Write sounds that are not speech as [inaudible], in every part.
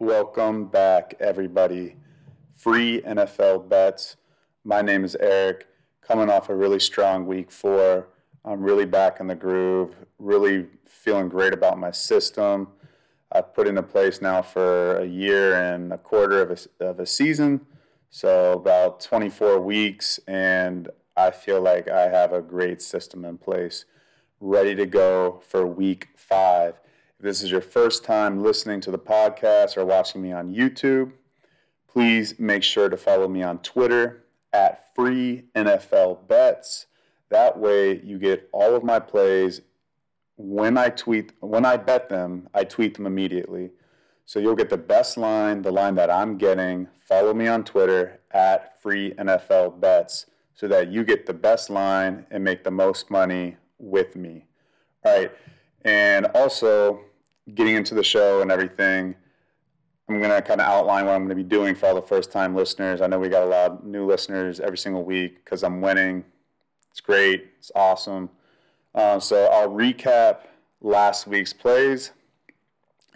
Welcome back, everybody. Free NFL bets. My name is Eric. Coming off a really strong week four. I'm really back in the groove, really feeling great about my system. I've put into place now for a year and a quarter of a, of a season, so about 24 weeks, and I feel like I have a great system in place, ready to go for week five. If this is your first time listening to the podcast or watching me on YouTube, please make sure to follow me on Twitter at Free NFL Bets. That way, you get all of my plays when I tweet when I bet them. I tweet them immediately, so you'll get the best line, the line that I'm getting. Follow me on Twitter at Free NFL Bets, so that you get the best line and make the most money with me. All right. And also, getting into the show and everything, I'm going to kind of outline what I'm going to be doing for all the first time listeners. I know we got a lot of new listeners every single week because I'm winning. It's great, it's awesome. Uh, so I'll recap last week's plays,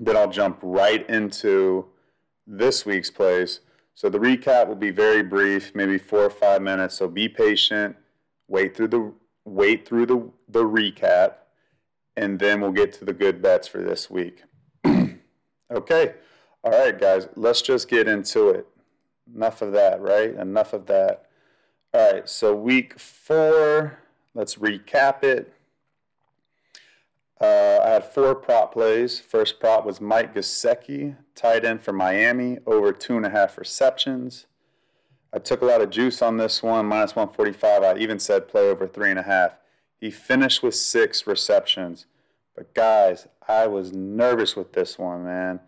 then I'll jump right into this week's plays. So the recap will be very brief, maybe four or five minutes. So be patient, wait through the wait through the, the recap and then we'll get to the good bets for this week. [clears throat] okay. All right, guys, let's just get into it. Enough of that, right? Enough of that. All right, so week four, let's recap it. Uh, I had four prop plays. First prop was Mike Gesicki, tight end for Miami, over two and a half receptions. I took a lot of juice on this one, minus 145. I even said play over three and a half. He finished with six receptions. But guys, I was nervous with this one, man.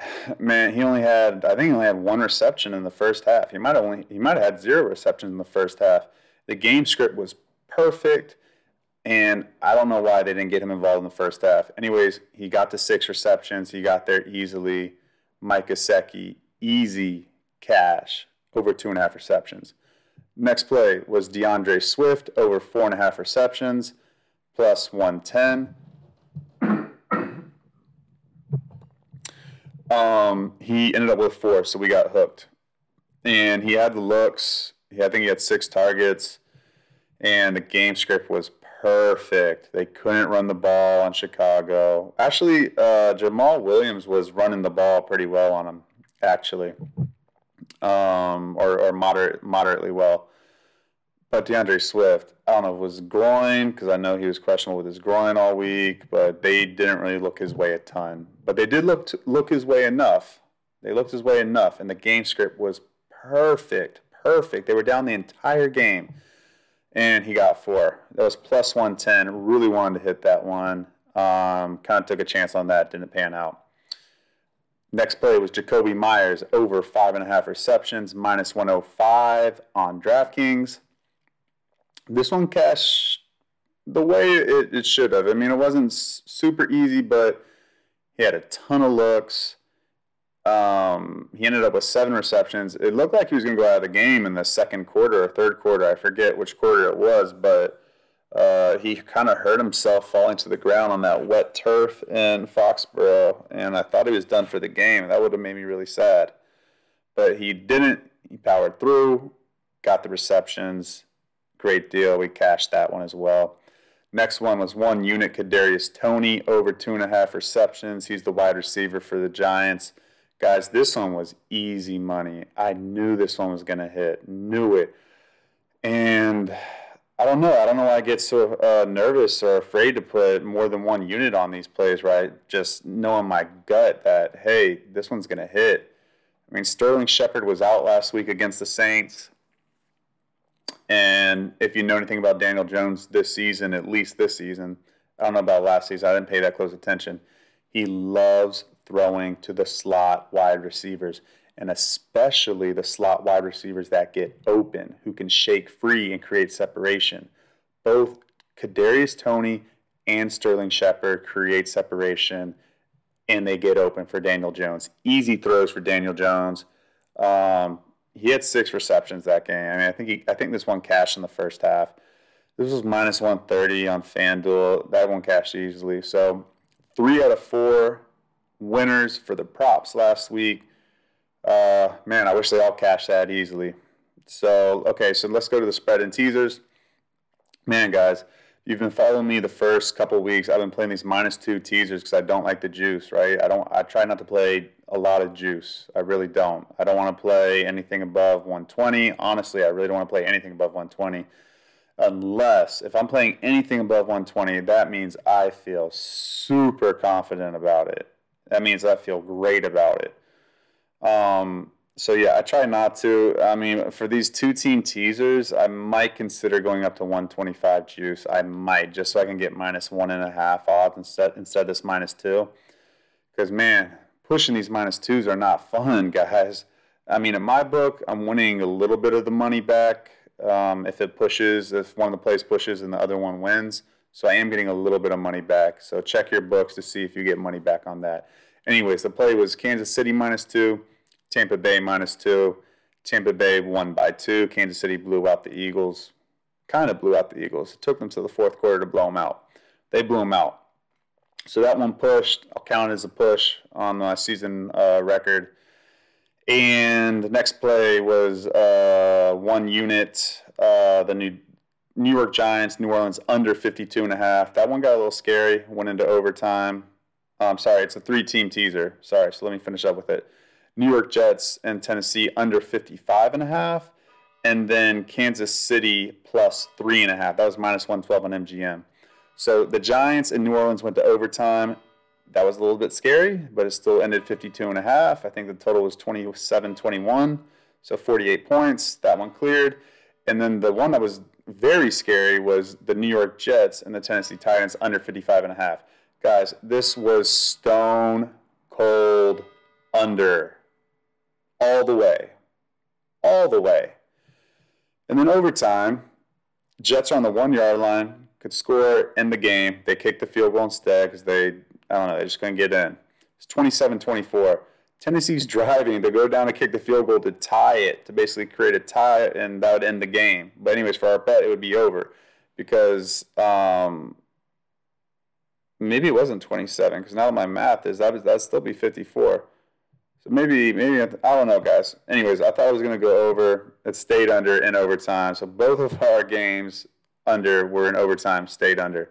[sighs] Man, he only had I think he only had one reception in the first half. He might have only he might have had zero receptions in the first half. The game script was perfect, and I don't know why they didn't get him involved in the first half. Anyways, he got to six receptions. He got there easily. Mike Gesicki, easy cash over two and a half receptions. Next play was D'Andre Swift over four and a half receptions, plus 110. [clears throat] Um, he ended up with four, so we got hooked. And he had the looks. I think he had six targets, and the game script was perfect. They couldn't run the ball on Chicago. Actually, uh, Jamaal Williams was running the ball pretty well on him, actually, um, or, or moderate, moderately well. But D'Andre Swift, I don't know if it was groin because I know he was questionable with his groin all week, but they didn't really look his way a ton. But they did look to, look his way enough. They looked his way enough, and the game script was perfect, perfect. They were down the entire game, and he got four. That was plus one ten. Really wanted to hit that one. Um, kind of took a chance on that, didn't pan out. Next play was Jakobi Meyers over five and a half receptions, minus 105 on DraftKings this one cashed the way it, it should have. I mean, it wasn't super easy, but he had a ton of looks. Um, he ended up with seven receptions. It looked like he was going to go out of the game in the second quarter or third quarter. I forget which quarter it was, but uh, he kind of hurt himself falling to the ground on that wet turf in Foxborough, and I thought he was done for the game. That would have made me really sad. But he didn't. He powered through, got the receptions, great deal. We cashed that one as well. Next one was one unit Kadarius Toney over two and a half receptions. He's the wide receiver for the Giants. Guys, this one was easy money. I knew this one was going to hit. Knew it. And I don't know. I don't know why I get so uh, nervous or afraid to put more than one unit on these plays, right? Just knowing my gut that, hey, this one's going to hit. I mean, Sterling Shepard was out last week against the Saints. And if you know anything about Daniel Jones this season, at least this season, I don't know about last season, I didn't pay that close attention. He loves throwing to the slot wide receivers, and especially the slot wide receivers that get open, who can shake free and create separation. Both Kadarius Toney and Sterling Shepard create separation, and they get open for Daniel Jones. Easy throws for Daniel Jones. Um, he had six receptions that game. I mean, I think he, I think this one cashed in the first half. This was minus 130 on FanDuel. That one cashed easily. So three out of four winners for the props last week. Uh, man, I wish they all cashed that easily. So, okay, so let's go to the spread and teasers. Man, guys, you've been following me the first couple weeks. I've been playing these minus two teasers because I don't like the juice, right? I don't. I try not to play a lot of juice. I really don't. I don't want to play anything above 120. Honestly, I really don't want to play anything above 120 unless if I'm playing anything above 120, that means I feel super confident about it. That means I feel great about it. Um, so yeah, I try not to. I mean, for these two team teasers, I might consider going up to 125 juice. I might just so I can get minus one and a half odds instead instead of this minus two. Because man, pushing these minus twos are not fun, [laughs] guys. I mean, in my book, I'm winning a little bit of the money back um, if it pushes, if one of the plays pushes and the other one wins. So I am getting a little bit of money back. So check your books to see if you get money back on that. Anyways, the play was Kansas City minus two, Tampa Bay minus two. Tampa Bay won by two. Kansas City blew out the Eagles. Kind of blew out the Eagles. It took them to the fourth quarter to blow them out. They blew them out. So that one pushed. I'll count it as a push on the season uh, record. And the next play was uh, one unit, uh, the new New York Giants, New Orleans under 52 and a half. That one got a little scary, went into overtime. I'm um, sorry, it's a three team teaser. Sorry, so let me finish up with it. New York Jets and Tennessee under 55 and a half, and then Kansas City plus three and a half. That was minus 112 on MGM. So the Giants and New Orleans went to overtime that was a little bit scary, but it still ended 52 and a half. I think the total was 27 21, so 48 points. That one cleared. And then the one that was very scary was the New York Jets and the Tennessee Titans under 55 and a half. Guys, this was stone cold under all the way. All the way. And then overtime, Jets are on the one yard line, could score in the game. They kick the field goal instead because they I don't know. They're just couldn't get in. It's 27 24. Tennessee's [laughs] driving They go down to kick the field goal to tie it, to basically create a tie, and that would end the game. But, anyways, for our bet, it would be over because um, maybe it wasn't 27 because now my math is that would that'd still be 54. So maybe, maybe I don't know, guys. Anyways, I thought I was going to go over. It stayed under in overtime. So both of our games under were in overtime, stayed under.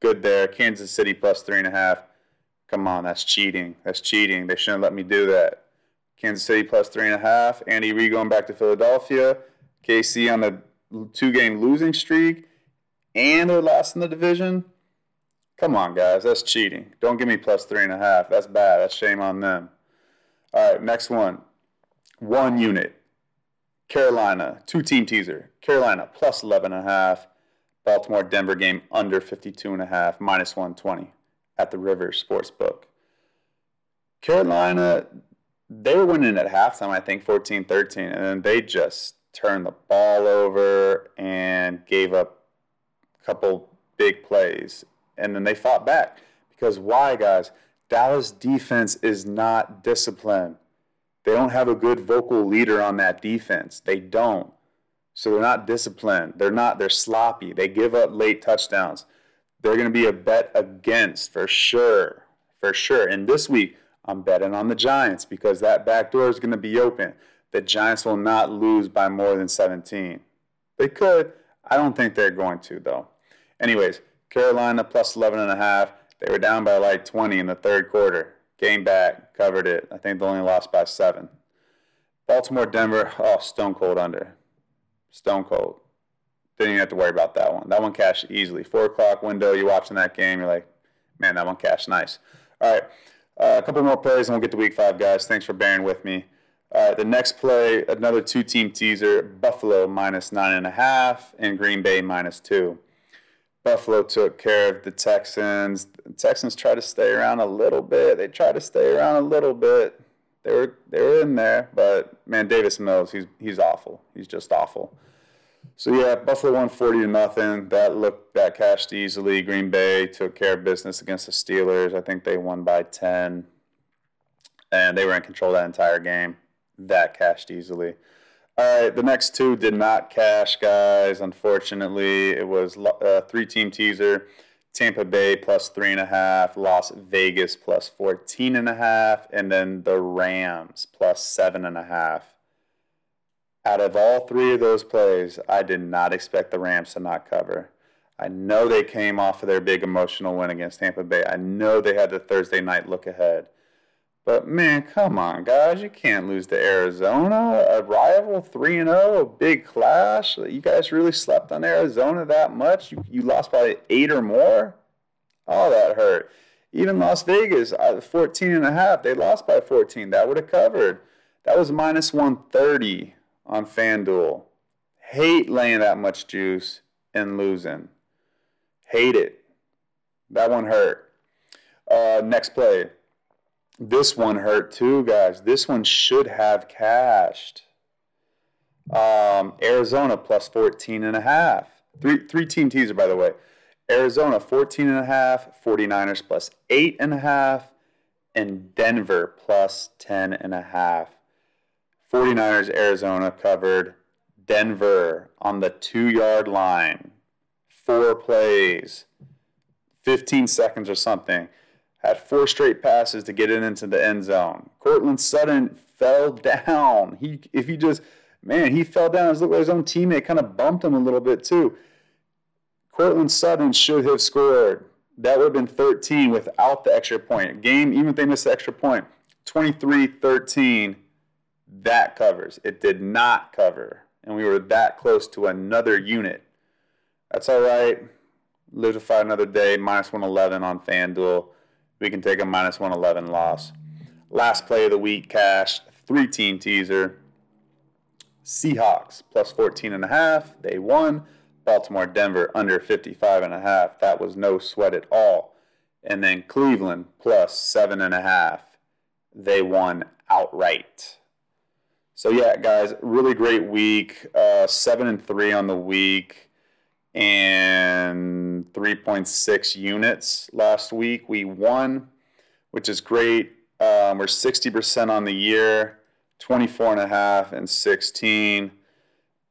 Good there. Kansas City plus three and a half. Come on, that's cheating. That's cheating. They shouldn't let me do that. Kansas City plus three and a half. Andy Reid going back to Philadelphia. KC on the two game losing streak. And they're last in the division. Come on, guys. That's cheating. Don't give me plus three and a half. That's bad. That's shame on them. All right, next one. One unit. Carolina, two team teaser. Carolina plus 11 and a half. Baltimore Denver game under 52 and a half, minus 120 at the Rivers Sportsbook. Carolina, they were winning at halftime, I think 14 13, and then they just turned the ball over and gave up a couple big plays. And then they fought back. Because why, guys? Dallas defense is not disciplined. They don't have a good vocal leader on that defense. They don't. So they're not disciplined. They're not, they're sloppy. They give up late touchdowns they're going to be a bet against for sure. For sure. And this week, I'm betting on the Giants because that back door is going to be open. The Giants will not lose by more than 17. They could. I don't think they're going to, though. Anyways, Carolina plus 11 and a half. They were down by like 20 in the third quarter. Game back, covered it. I think they only lost by seven. Baltimore, Denver, oh, stone cold under. Stone cold. Didn't even have to worry about that one. That one cashed easily. Four o'clock window, you're watching that game, you're like, man, that one cashed nice. All right, uh, a couple more plays and we'll get to week five, guys. Thanks for bearing with me. Uh, the next play, another two team teaser Buffalo minus nine and a half and Green Bay minus two. Buffalo took care of the Texans. The Texans tried to stay around a little bit. They tried to stay around a little bit. They were they were in there, but man, Davis Mills, he's he's awful. He's just awful. So yeah, Buffalo won forty to nothing. That looked that cashed easily. Green Bay took care of business against the Steelers. I think they won by ten, and they were in control that entire game. That cashed easily. All right, the next two did not cash, guys. Unfortunately, it was uh, a three-team teaser. Tampa Bay plus three and a half, Las Vegas plus 14 and a half, and then the Rams plus seven and a half. Out of all three of those plays, I did not expect the Rams to not cover. I know they came off of their big emotional win against Tampa Bay. I know they had the Thursday night look ahead. But man, come on, guys, you can't lose to Arizona, a rival 3 and 0, a big clash. You guys really slept on Arizona that much? You, you lost by 8 or more? Oh, that hurt. Even Las Vegas, uh, 14 and a half, they lost by 14. That would have covered. That was minus 130 on FanDuel. Hate laying that much juice and losing. Hate it. That one hurt. Uh, next play. This one hurt too, guys. This one should have cashed. Um, Arizona plus 14 and a half. Three, three team teaser, by the way. Arizona 14 and a half, 49ers plus eight and a half, and Denver plus 10 and a half. 49ers, Arizona covered. Denver on the two yard line. Four plays, 15 seconds or something had four straight passes to get it into the end zone. Courtland Sutton fell down. He if he just man, he fell down. It looked like his own teammate kind of bumped him a little bit too. Courtland Sutton should have scored. That would have been 13 without the extra point. Game, even if they missed the extra point, 23-13, that covers. It did not cover. And we were that close to another unit. That's all right. Live to fight another day, minus 111 on FanDuel we can take a minus 111 loss. Last play of the week, cash, three team teaser. Seahawks plus 14 and a half. They won. Baltimore, Denver under 55 and a half. That was no sweat at all. And then Cleveland plus seven and a half. They won outright. So yeah, guys, really great week. Uh, seven and three on the week and 3.6 units last week. We won, which is great. Um, we're 60% on the year, 24 and a half and 16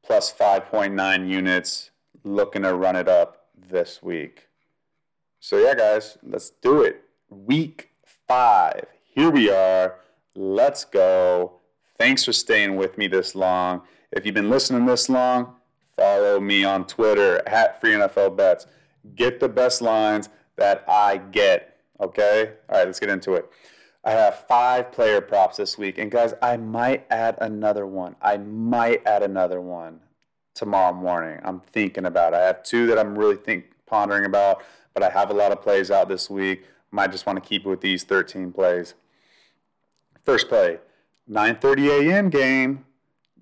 plus 5.9 units. Looking to run it up this week. So yeah, guys, let's do it. Week five. Here we are. Let's go. Thanks for staying with me this long. If you've been listening this long, Follow me on Twitter at Free NFL Bets. Get the best lines that I get. Okay? All right, let's get into it. I have five player props this week. And guys, I might add another one. I might add another one tomorrow morning. I'm thinking about it. I have two that I'm really think pondering about, but I have a lot of plays out this week. Might just want to keep it with these 13 plays. First play, 9:30 a.m. game.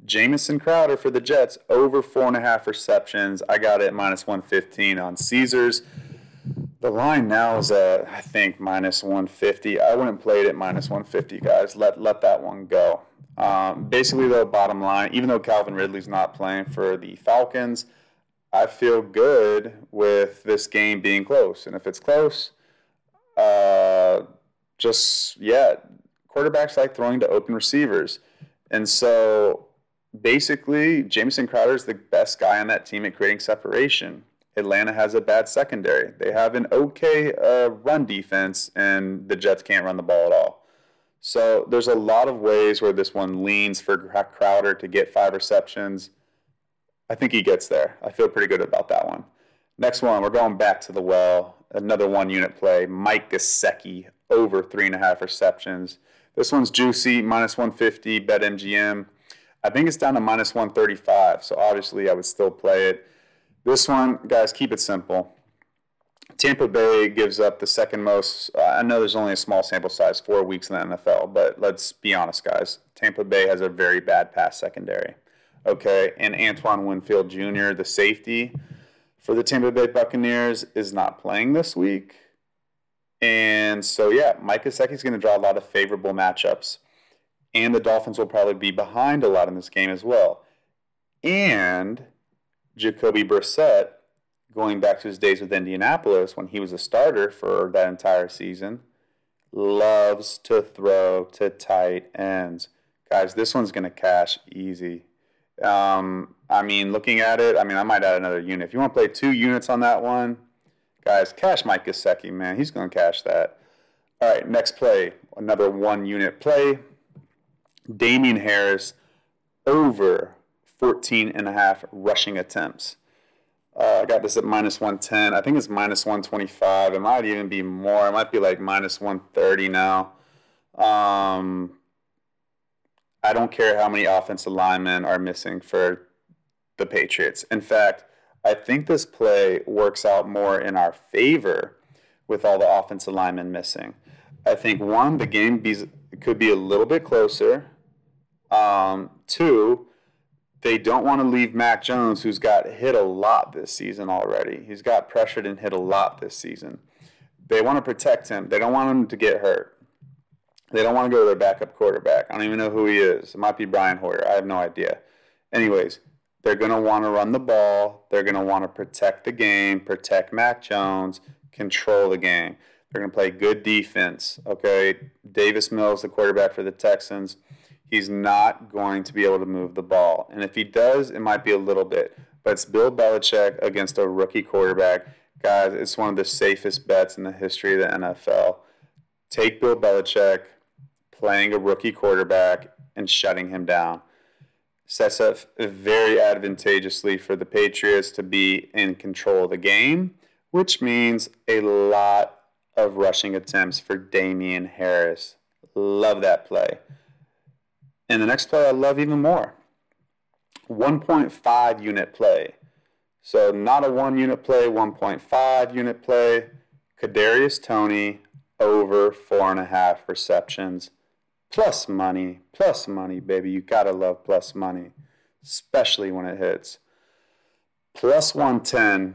Jamison Crowder for the Jets over four and a half receptions. I got it minus 115 on Caesars. The line now is at I think minus 150. I wouldn't play it at minus 150, guys. Let let that one go. Um, basically, though, bottom line, even though Calvin Ridley's not playing for the Falcons, I feel good with this game being close. And if it's close, uh, just yeah, quarterbacks like throwing to open receivers, and so basically, Jamison Crowder is the best guy on that team at creating separation. Atlanta has a bad secondary. They have an okay uh, run defense, and the Jets can't run the ball at all. So there's a lot of ways where this one leans for Crowder to get five receptions. I think he gets there. I feel pretty good about that one. Next one, we're going back to the well. Another one unit play. Mike Gesicki over three and a half receptions. This one's juicy, minus 150, bet MGM. I think it's down to minus 135, so obviously I would still play it. This one, guys, keep it simple. Tampa Bay gives up the second most. Uh, I know there's only a small sample size, four weeks in the NFL, but let's be honest, guys. Tampa Bay has a very bad pass secondary. Okay, and Antoine Winfield Jr., the safety for the Tampa Bay Buccaneers, is not playing this week. And so, yeah, Mike is going to draw a lot of favorable matchups and the Dolphins will probably be behind a lot in this game as well. And Jacoby Brissett, going back to his days with Indianapolis when he was a starter for that entire season, loves to throw to tight ends. Guys, this one's going to cash easy. Um, I mean, looking at it, I mean, I might add another unit. If you want to play two units on that one, Guys, cash Mike Gesicki, man. He's going to cash that. All right, next play. Another one unit play. Damien Harris over 14 and a half rushing attempts. Uh, I got this at minus 110. I think it's minus 125. It might even be more. It might be like minus 130 now. Um, I don't care how many offensive linemen are missing for the Patriots. In fact, I think this play works out more in our favor with all the offensive linemen missing. I think one, the game be, could be a little bit closer. Um, two, they don't want to leave Mac Jones, who's got hit a lot this season already. He's got pressured and hit a lot this season. They want to protect him. They don't want him to get hurt. They don't want to go to their backup quarterback. I don't even know who he is. It might be Brian Hoyer. I have no idea. Anyways, they're going to want to run the ball. They're going to want to protect the game, protect Mac Jones, control the game. They're going to play good defense. Okay, Davis Mills, the quarterback for the Texans, he's not going to be able to move the ball. And if he does, it might be a little bit. But it's Bill Belichick against a rookie quarterback. Guys, it's one of the safest bets in the history of the NFL. Take Bill Belichick playing a rookie quarterback and shutting him down. Sets up very advantageously for the Patriots to be in control of the game, which means a lot of rushing attempts for Damien Harris. Love that play. And the next play I love even more 1.5 unit play. So not a one unit play, 1.5 unit play. Kadarius Toney over four and a half receptions. Plus money, plus money, baby. You gotta love plus money, especially when it hits. Plus 110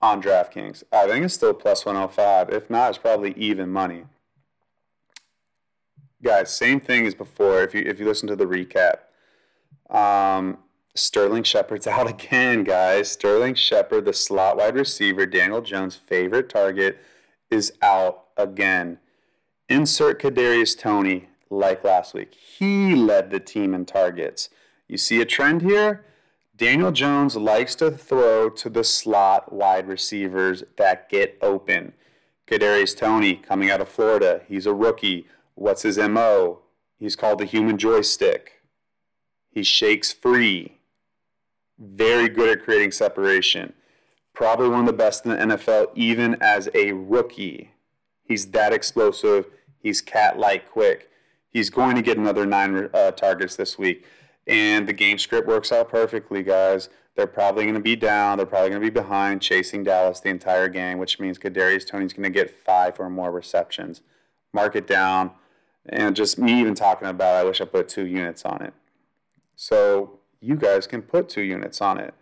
on DraftKings. I think it's still plus 105. If not, it's probably even money. Guys, same thing as before. If you if you listen to the recap, um, Sterling Shepard's [laughs] out again, guys. Sterling Shepard, the slot wide receiver, Daniel Jones' favorite target, is out again. Insert Kadarius Toney like last week. He led the team in targets. You see a trend here? Daniel Jones likes to throw to the slot wide receivers that get open. Kadarius Toney coming out of Florida. He's a rookie. What's his MO? He's called the human joystick. He shakes free. Very good at creating separation. Probably one of the best in the NFL, even as a rookie. He's that explosive. He's cat like quick. He's going to get another nine uh, targets this week and the game script works out perfectly, guys. They're probably going to be down. They're probably going to be behind, chasing Dallas the entire game, which means Kadarius Toney's going to get five or more receptions. Mark it down, and just me even talking about, I wish I put two units on it. So you guys can put two units on it.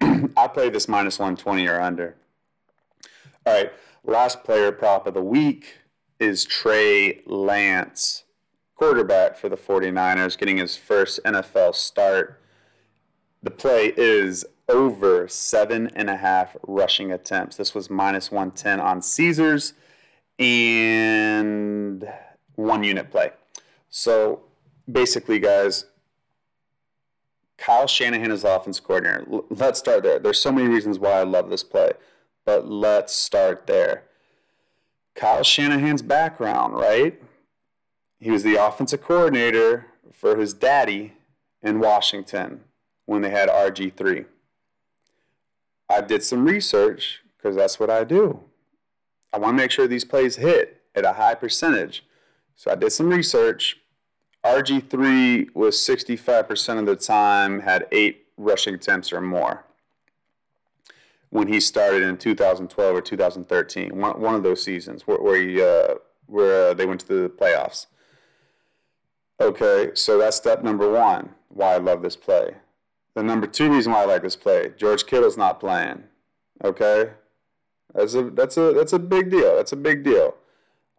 [clears throat] I play this minus 120 or under. All right, last player prop of the week is Trey Lance quarterback for the 49ers, getting his first NFL start. The play is over seven and a half rushing attempts. This was minus 110 on Caesars and one unit play. So basically, guys, Kyle Shanahan is the offense coordinator. Let's start there. There's so many reasons why I love this play, but let's start there. Kyle Shanahan's background, right? He was the offensive coordinator for his daddy in Washington when they had RG3. I did some research because that's what I do. I want to make sure these plays hit at a high percentage. So I did some research. RG3 was 65% of the time had eight rushing attempts or more when he started in 2012 or 2013, one, of those seasons where, where, he, uh, where uh, they went to the playoffs. Okay, so that's step number one, why I love this play. The number two reason why I like this play, George Kittle's not playing. Okay? That's a that's a that's a big deal. That's a big deal.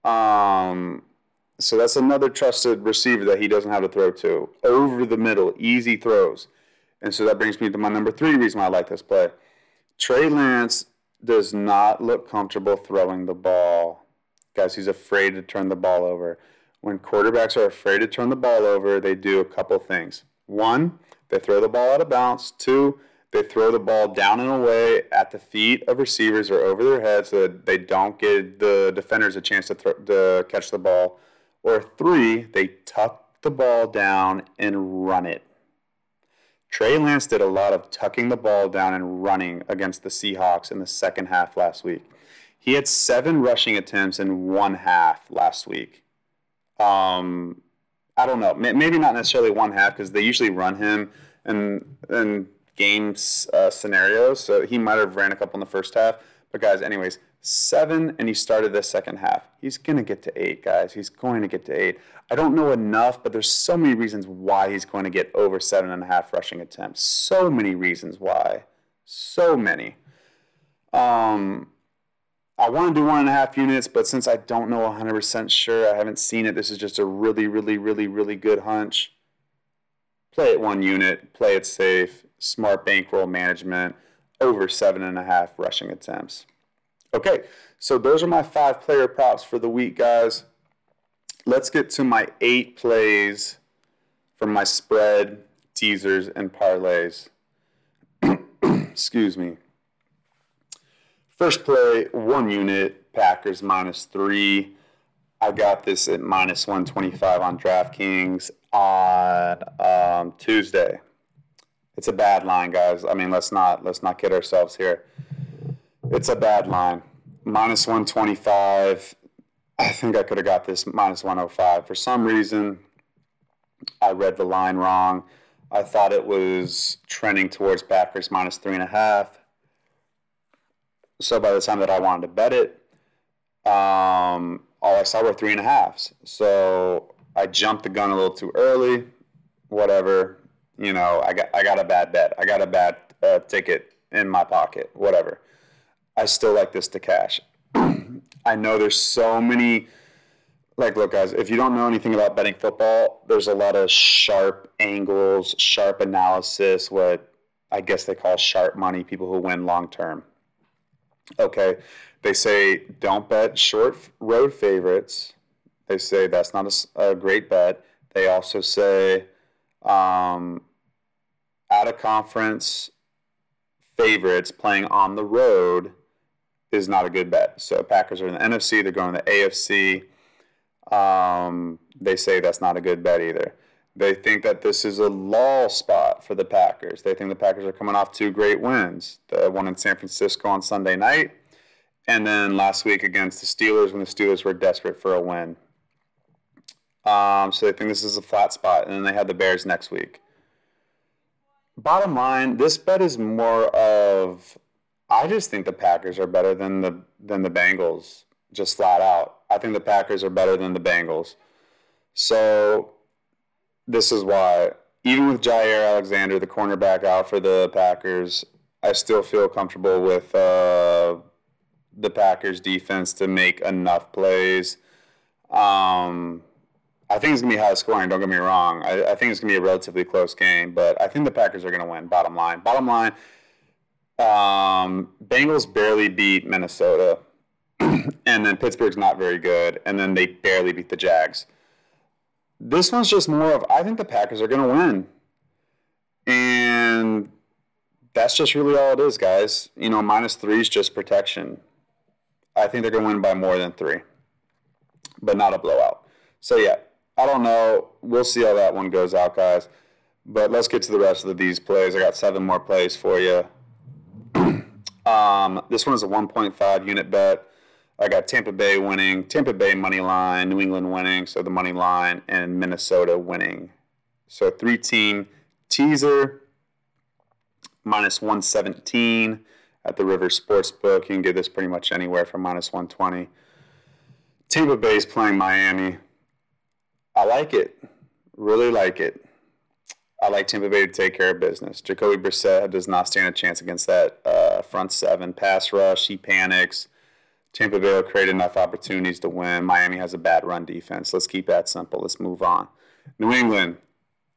Um so that's another trusted receiver that he doesn't have to throw to. Over the middle, easy throws. And so that brings me to my number three reason why I like this play. Trey Lance does not look comfortable throwing the ball. Guys, he's afraid to turn the ball over when quarterbacks are afraid to turn the ball over, they do a couple things. One, they throw the ball out of bounds. Two, They throw the ball down and away at the feet of receivers or over their heads so that they don't give the defenders a chance to, to catch the ball. Or three, they tuck the ball down and run it. Trey Lance did a lot of tucking the ball down and running against the Seahawks in the second half last week. He had seven rushing attempts in one half last week. Um, I don't know. Maybe not necessarily one half because they usually run him in, and game uh, scenarios. So he might have ran a couple in the first half. But guys, anyways, seven, and he started the second half. He's gonna get to eight, guys. He's going to get to eight. I don't know enough, but there's so many reasons why he's going to get over seven and a half rushing attempts. So many reasons why. So many. Um, I want to do one and a half units, but since I don't know 100% sure, I haven't seen it. This is just a really, really, really, really good hunch. Play it one unit, play it safe, smart bankroll management, over seven and a half rushing attempts. Okay, so those are my five player props for the week, guys. Let's get to my eight plays from my spread, teasers, and parlays. [clears throat] Excuse me. First play, one unit, Packers minus three. I got this at minus 125 on DraftKings on um, Tuesday. It's a bad line, guys. I mean, let's not let's not kid ourselves here. It's a bad line. Minus 125. I think I could have got this minus 105. For some reason, I read the line wrong. I thought it was trending towards Packers minus three and a half. So by the time that I wanted to bet it, um, all I saw were three and a halves. So I jumped the gun a little too early. Whatever, you know, I got I got a bad bet. I got a bad uh, ticket in my pocket. Whatever. I still like this to cash. [clears throat] I know there's so many. Like, look, guys, if you don't know anything about betting football, there's a lot of sharp angles, sharp analysis, what I guess they call sharp money, people who win long term. Okay. They say don't bet short road favorites. They say that's not a, a great bet. They also say um, out of conference favorites playing on the road is not a good bet. So Packers are in the NFC, they're going to the AFC. Um, they say that's not a good bet either. They think that this is a lull spot for the Packers. They think the Packers are coming off two great wins the one in San Francisco on Sunday night, and then last week against the Steelers when the Steelers were desperate for a win. Um, so they think this is a flat spot, and then they have the Bears next week. Bottom line, this bet is more of I just think the Packers are better than the than the Bengals, just flat out. I think the Packers are better than the Bengals. So this is why, even with Jaire Alexander, the cornerback out for the Packers, I still feel comfortable with uh, the Packers defense to make enough plays. Um, I think it's gonna be high scoring. Don't get me wrong. I, I think it's gonna be a relatively close game, but I think the Packers are gonna win. Bottom line. Bottom line. Um, Bengals barely beat Minnesota, [clears throat] and then Pittsburgh's not very good, and then they barely beat the Jags. This one's just more of I think the Packers are going to win. And that's just really all it is, guys. You know, minus three is just protection. I think they're going to win by more than three, but not a blowout. So, yeah, I don't know. We'll see how that one goes out, guys. But let's get to the rest of these plays. I got seven more plays for you. Um, this one is a 1.5 unit bet. I got Tampa Bay winning, Tampa Bay money line, New England winning, so the money line, and Minnesota winning. So three team teaser minus 117 at the River Sportsbook. You can get this pretty much anywhere from minus 120. Tampa Bay is playing Miami. I like it. Really like it. I like Tampa Bay to take care of business. Jacoby Brissett does not stand a chance against that uh, front seven pass rush. He panics. Tampa Bay will create enough opportunities to win. Miami has a bad run defense. Let's keep that simple. Let's move on. New England,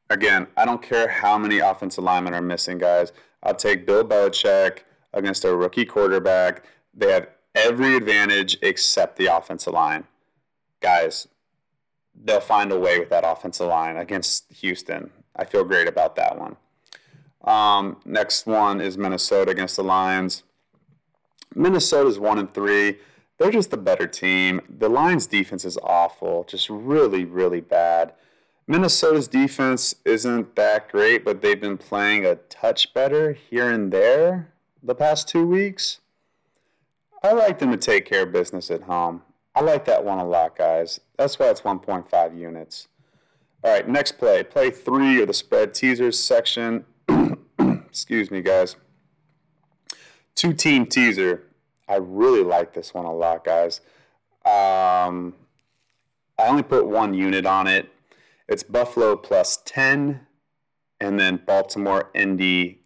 again, I don't care how many offensive linemen are missing, guys. I'll take Bill Belichick against a rookie quarterback. They have every advantage except the offensive line. Guys, they'll find a way with that offensive line against Houston. I feel great about that one. Um, next one is Minnesota against the Lions. Minnesota's one and three. They're just the better team. The Lions' defense is awful, just really, really bad. Minnesota's defense isn't that great, but they've been playing a touch better here and there the past two weeks. I like them to take care of business at home. I like that one a lot, guys. That's why it's 1.5 units. All right, next play. Play three of the spread teasers section. [clears throat] Excuse me, guys. Two team teaser. I really like this one a lot, guys. Um, I only put one unit on it. It's Buffalo plus 10, and then Baltimore Indy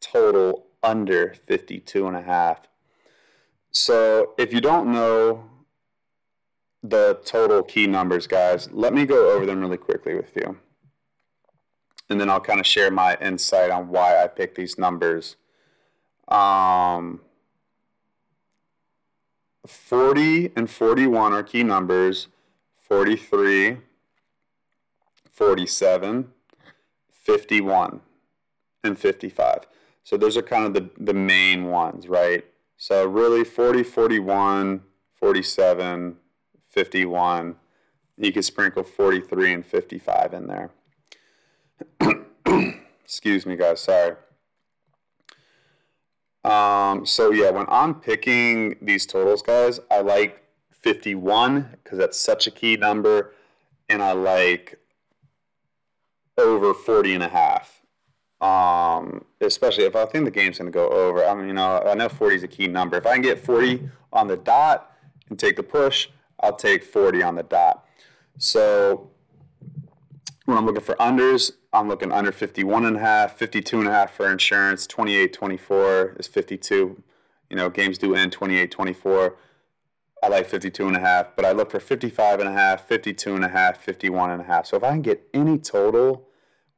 total under 52 and a half. So if you don't know the total key numbers, guys, let me go over them really quickly with you. And then I'll kind of share my insight on why I picked these numbers. Um, 40 and 41 are key numbers. 43, 47, 51, and 55. So those are kind of the, the main ones, right? So really 40, 41, 47, 51. You could sprinkle 43 and 55 in there. [clears throat] Excuse me, guys. Sorry. Um, so yeah, when I'm picking these totals, guys, I like 51 because that's such a key number, and I like over 40 and a half. Um, especially if I think the game's going to go over. I mean, you know, I know 40 is a key number. If I can get 40 on the dot and take the push, I'll take 40 on the dot. So when I'm looking for unders, I'm looking under 51 and a half, 52 and a half for insurance, 28 24 is 52. You know, games do end 28 24. I like 52 and a half, but I look for 55 and a half, 52 and a half, 51 and a half. So if I can get any total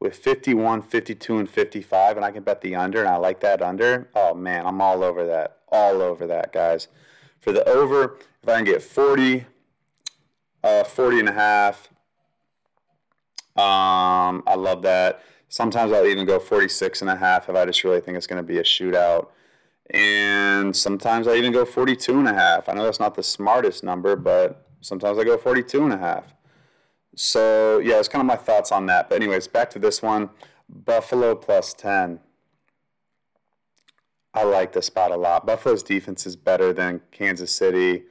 with 51, 52, and 55, and I can bet the under, and I like that under, oh man, I'm all over that. All over that, guys. For the over, if I can get 40, uh, 40 and a half, um, I love that. Sometimes I'll even go 46 and a half if I just really think it's going to be a shootout. And sometimes I even go 42 and a half. I know that's not the smartest number, but sometimes I go 42 and a half. So, yeah, it's kind of my thoughts on that. But, anyways, back to this one Buffalo plus 10. I like this spot a lot. Buffalo's defense is better than Kansas City.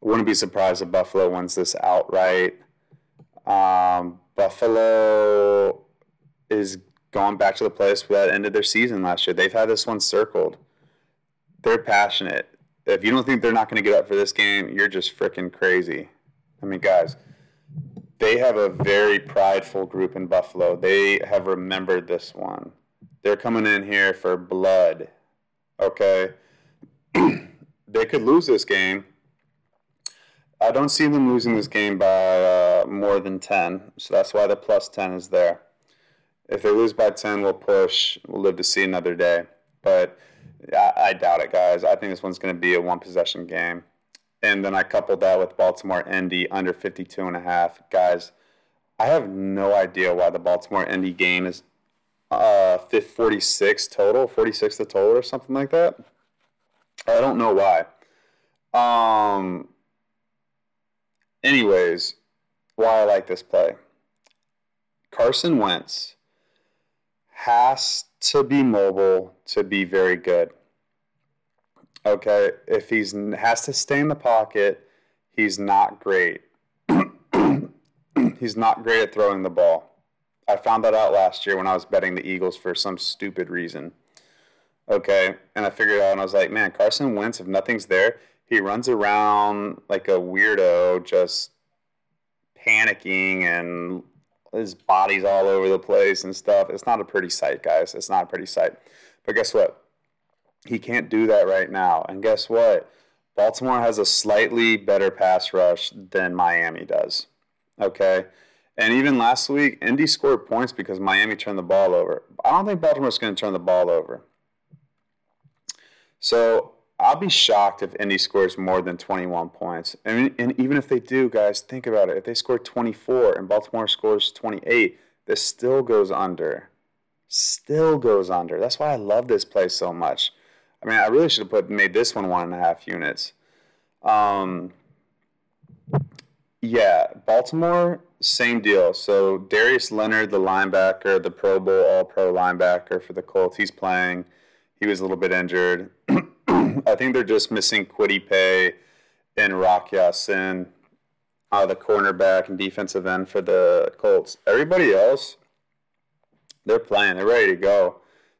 Wouldn't be surprised if Buffalo wins this outright. Um, Buffalo is going back to the place where that ended their season last year. They've had this one circled. They're passionate. If you don't think they're not going to get up for this game, you're just freaking crazy. I mean, guys, they have a very prideful group in Buffalo. They have remembered this one. They're coming in here for blood. Okay? [clears throat] they could lose this game I don't see them losing this game by uh, more than 10, so that's why the plus 10 is there. If they lose by 10, we'll push. We'll live to see another day. But I, I doubt it, guys. I think this one's going to be a one possession game. And then I coupled that with Baltimore Indy under 52 and a half. Guys, I have no idea why the Baltimore Indy game is uh, 46 total, 46 the total or something like that. I don't know why. Um, Anyways, why I like this play. Carson Wentz has to be mobile to be very good. Okay, if he's has to stay in the pocket, he's not great. [clears throat] he's not great at throwing the ball. I found that out last year when I was betting the Eagles for some stupid reason. Okay, and I figured it out and I was like, man, Carson Wentz, if nothing's there, he runs around like a weirdo, just panicking and his body's all over the place and stuff. It's not a pretty sight, guys. It's not a pretty sight. But guess what? He can't do that right now. And guess what? Baltimore has a slightly better pass rush than Miami does. Okay? And even last week, Indy scored points because Miami turned the ball over. I don't think Baltimore's going to turn the ball over. So I'll be shocked if Indy scores more than 21 points. And, even if they do, guys, think about it. If they score 24 and Baltimore scores 28, this still goes under. Still goes under. That's why I love this play so much. I mean, I really should have put made this one one and a half units. Um, yeah, Baltimore, same deal. So Darius Leonard, the linebacker, the Pro Bowl All Pro linebacker for the Colts, he's playing. He was a little bit injured. I think they're just missing Paye and Rock Ya-Sin, uh, the cornerback and defensive end for the Colts. Everybody else, they're playing. They're ready to go.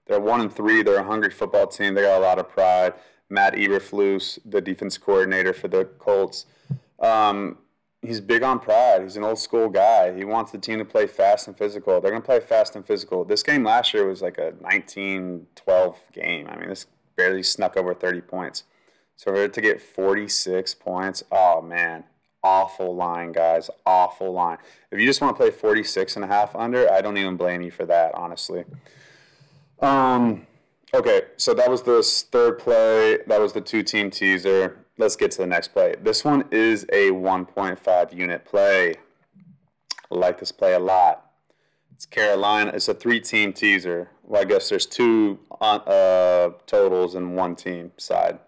They're one and three. They're a hungry football team. They got a lot of pride. Matt Eberflus, the defense coordinator for the Colts, um, he's big on pride. He's an old school guy. He wants the team to play fast and physical. They're going to play fast and physical. This game last year was like a 19-12 game. I mean, this barely snuck over 30 points. So for it to get 46 points, oh man, awful line, guys. Awful line. If you just want to play 46 and a half under, I don't even blame you for that, honestly. Um, okay, so that was the third play. That was the two team teaser. Let's get to the next play. This one is a 1.5 unit play. I like this play a lot. It's Carolina. It's a three team teaser. Well, I guess there's two uh, totals and one team side.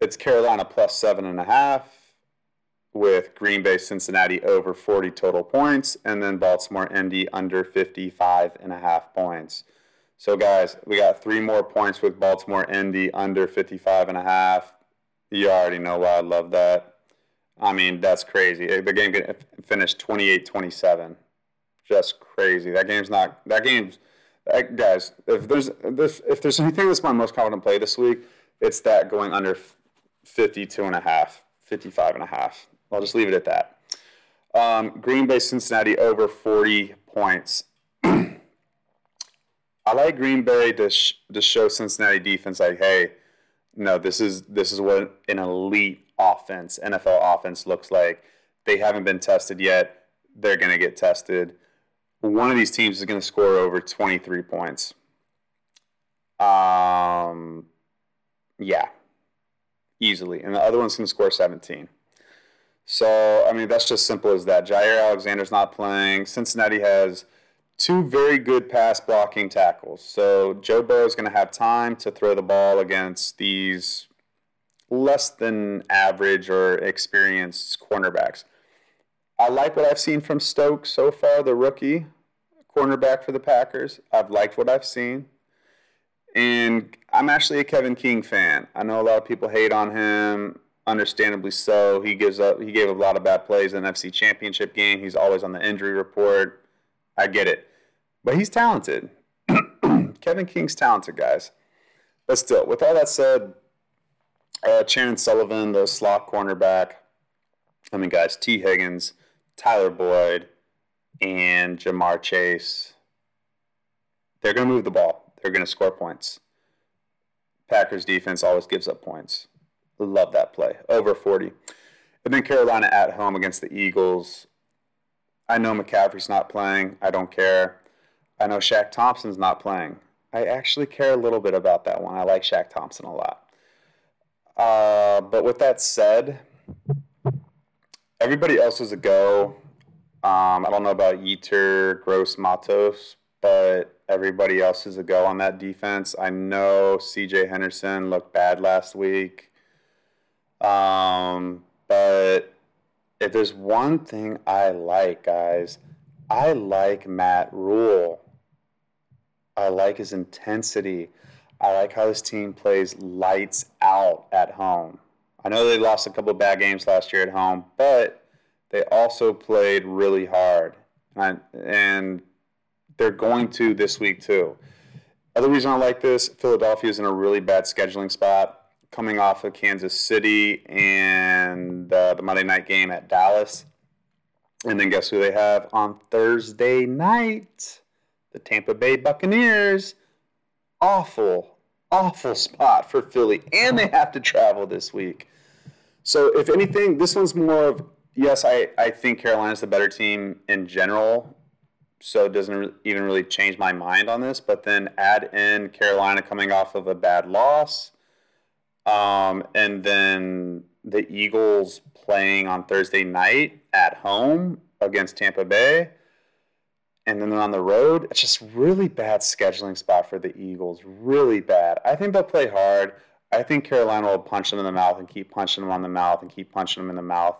It's Carolina plus seven and a half with Green Bay, Cincinnati over 40 total points, and then Baltimore, Indy under 55 and a half points. So, guys, we got three more points with Baltimore, Indy under 55 and a half. You already know why I love that. I mean, that's crazy. The game finished 28 27. Just crazy. That game's not, that game's, that, guys, if there's, if, if there's anything that's my most confident play this week, it's that going under 52 and a half, 55 and a half. I'll just leave it at that. Um, Green Bay, Cincinnati over 40 points. [clears throat] I like Green Bay to, sh- to show Cincinnati defense like, hey, no, this is this is what an elite offense, NFL offense looks like. They haven't been tested yet. They're to get tested. One of these teams is going to score over 23 points. Um, yeah, easily. And the other one's going to score 17. So, I mean, that's just simple as that. Jaire Alexander's not playing. Cincinnati has two very good pass blocking tackles. So, Joe Burrow is going to have time to throw the ball against these less than average or experienced cornerbacks. I like what I've seen from Stokes so far, the rookie cornerback for the Packers. I've liked what I've seen. And I'm actually a Kevin King fan. I know a lot of people hate on him, understandably so. He gives up. He gave a lot of bad plays in the NFC Championship game. He's always on the injury report. I get it, but he's talented. [clears throat] Kevin King's talented, guys. But still, with all that said, uh, Chandon Sullivan, the slot cornerback. I mean, guys, T. Higgins, Tyler Boyd, and Ja'Marr Chase. They're going to move the ball they're going to score points. Packers defense always gives up points. Love that play. Over 40. And then Carolina at home against the Eagles. I know McCaffrey's not playing. I don't care. I know Shaq Thompson's not playing. I actually care a little bit about that one. I like Shaq Thompson a lot. Uh, but with that said, everybody else is a go. Um, I don't know about Yetur, Gross, Matos, but everybody else is a go on that defense. I know CJ Henderson looked bad last week. Um, but if there's one thing I like, guys, I like Matt Rhule. I like his intensity. I like how his team plays lights out at home. I know they lost a couple bad games last year at home, but they also played really hard. And, and they're going to this week too. Other reason I like this, Philadelphia is in a really bad scheduling spot, coming off of Kansas City and uh, the Monday night game at Dallas. And then guess who they have on Thursday night? The Tampa Bay Buccaneers. Awful, awful spot for Philly. And they have to travel this week. So, if anything, this one's more of yes, I, I think Carolina's the better team in general so it doesn't even really change my mind on this. But then add in Carolina coming off of a bad loss, um, and then the Eagles playing on Thursday night at home against Tampa Bay. and then they're on the road, it's just really bad scheduling spot for the Eagles. Really bad. I think they'll play hard. I think Carolina will punch them in the mouth and keep punching them on the mouth and keep punching them in the mouth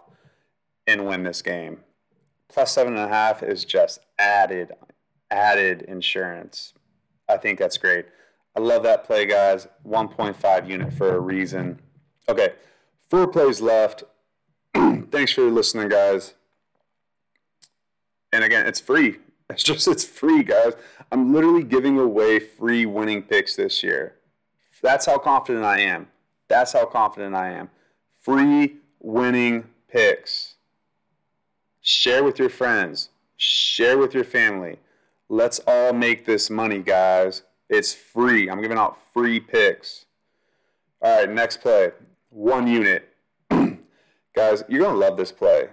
and win this game. Plus seven and a half is just added, added insurance. I think that's great. I love that play, guys. 1.5 unit for a reason. Okay, four plays left. [clears throat] Thanks for listening, guys. And again, it's free. [laughs] It's just, it's free, guys. I'm literally giving away free winning picks this year. That's how confident I am. That's how confident I am. Free winning picks. Share with your friends. Share with your family. Let's all make this money, guys. It's free. I'm giving out free picks. All right, next play. One unit. [clears throat] guys, you're going to love this play.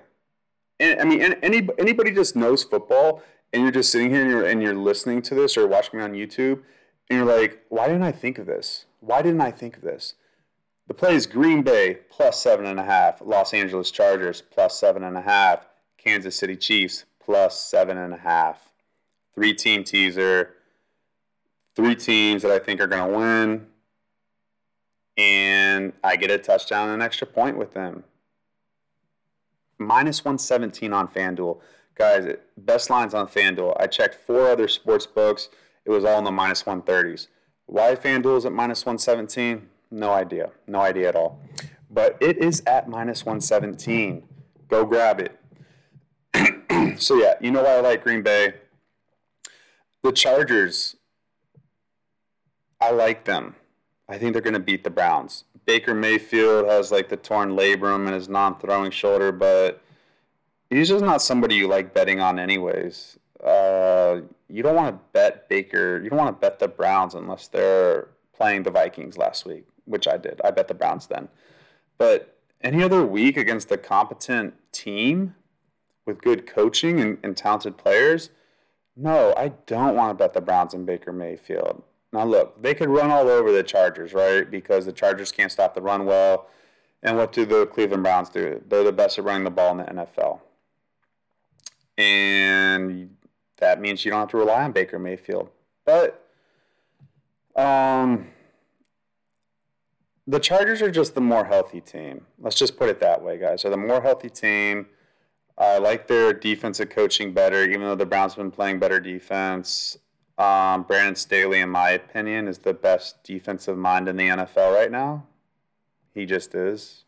And, I mean, any, anybody just knows football and you're just sitting here and you're, and you're listening to this or watching me on YouTube and you're like, why didn't I think of this? Why didn't I think of this? The play is Green Bay plus seven and a half, Los Angeles Chargers plus seven and a half, Kansas City Chiefs plus seven and a half. Three team teaser, three teams that I think are going to win, and I get a touchdown and an extra point with them. Minus 117 on FanDuel. Guys, best lines on FanDuel. I checked four other sports books. It was all in the minus 130s. Why FanDuel is at minus 117? No idea. No idea at all. But it is at minus 117. Go grab it. [clears throat] so, yeah, you know why I like Green Bay? The Chargers, I like them. I think they're going to beat the Browns. Baker Mayfield has like the torn labrum in his non throwing shoulder, but he's just not somebody you like betting on, anyways. Uh, you don't want to bet Baker. You don't want to bet the Browns unless they're playing the Vikings last week, which I did. I bet the Browns then. But any other week against a competent team with good coaching and, and talented players, no, I don't want to bet the Browns and Baker Mayfield. Now, look, they could run all over the Chargers, right? Because the Chargers can't stop the run well. And what do the Cleveland Browns do? They're the best at running the ball in the NFL. And that means you don't have to rely on Baker Mayfield. But um, the Chargers are just the more healthy team. Let's just put it that way, guys. They're the more healthy team. I like their defensive coaching better, even though the Browns have been playing better defense. Um, Brandon Staley, in my opinion, is the best defensive mind in the NFL right now. He just is.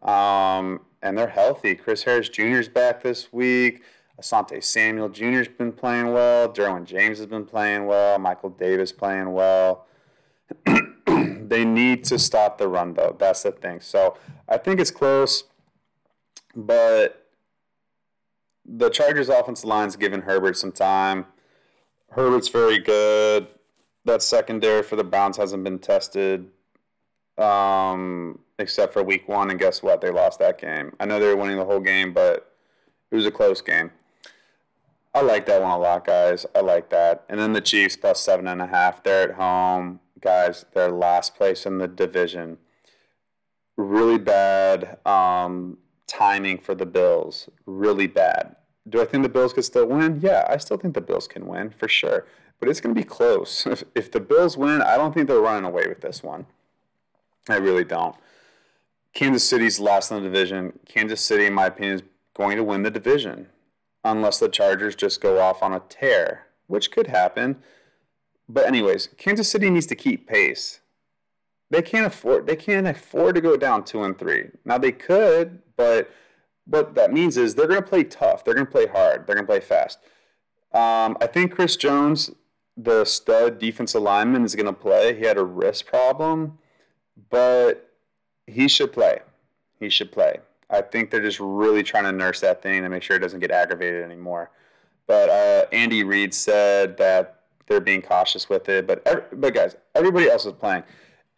Um, and they're healthy. Chris Harris Jr. is back this week. Asante Samuel Jr. has been playing well. Derwin James has been playing well. Michael Davis playing well. [clears throat] they need to stop the run, though. That's the thing. So I think it's close, but the Chargers' offensive line's giving Herbert some time. Herbert's very good. That secondary for the Browns hasn't been tested um, except for week one, and guess what? They lost that game. I know they were winning the whole game, but it was a close game. I like that one a lot, guys. I like that. And then the Chiefs plus seven and a half. They're at home, guys. They're last place in the division. Really bad um, timing for the Bills. Really bad. Do I think the Bills could still win? Yeah, I still think the Bills can win for sure. But it's going to be close. [laughs] If, if the Bills win, I don't think they're running away with this one. I really don't. Kansas City's last in the division. Kansas City, in my opinion, is going to win the division unless the Chargers just go off on a tear, which could happen. But anyways, Kansas City needs to keep pace. They can't afford they can't afford to go down two and three. Now they could, but what that means is they're going to play tough. They're going to play hard. They're going to play fast. Um, I think Chris Jones, the stud defensive lineman, is going to play. He had a wrist problem, but he should play. He should play. I think they're just really trying to nurse that thing and make sure it doesn't get aggravated anymore. But uh, Andy Reid said that they're being cautious with it. But every, but guys, everybody else is playing,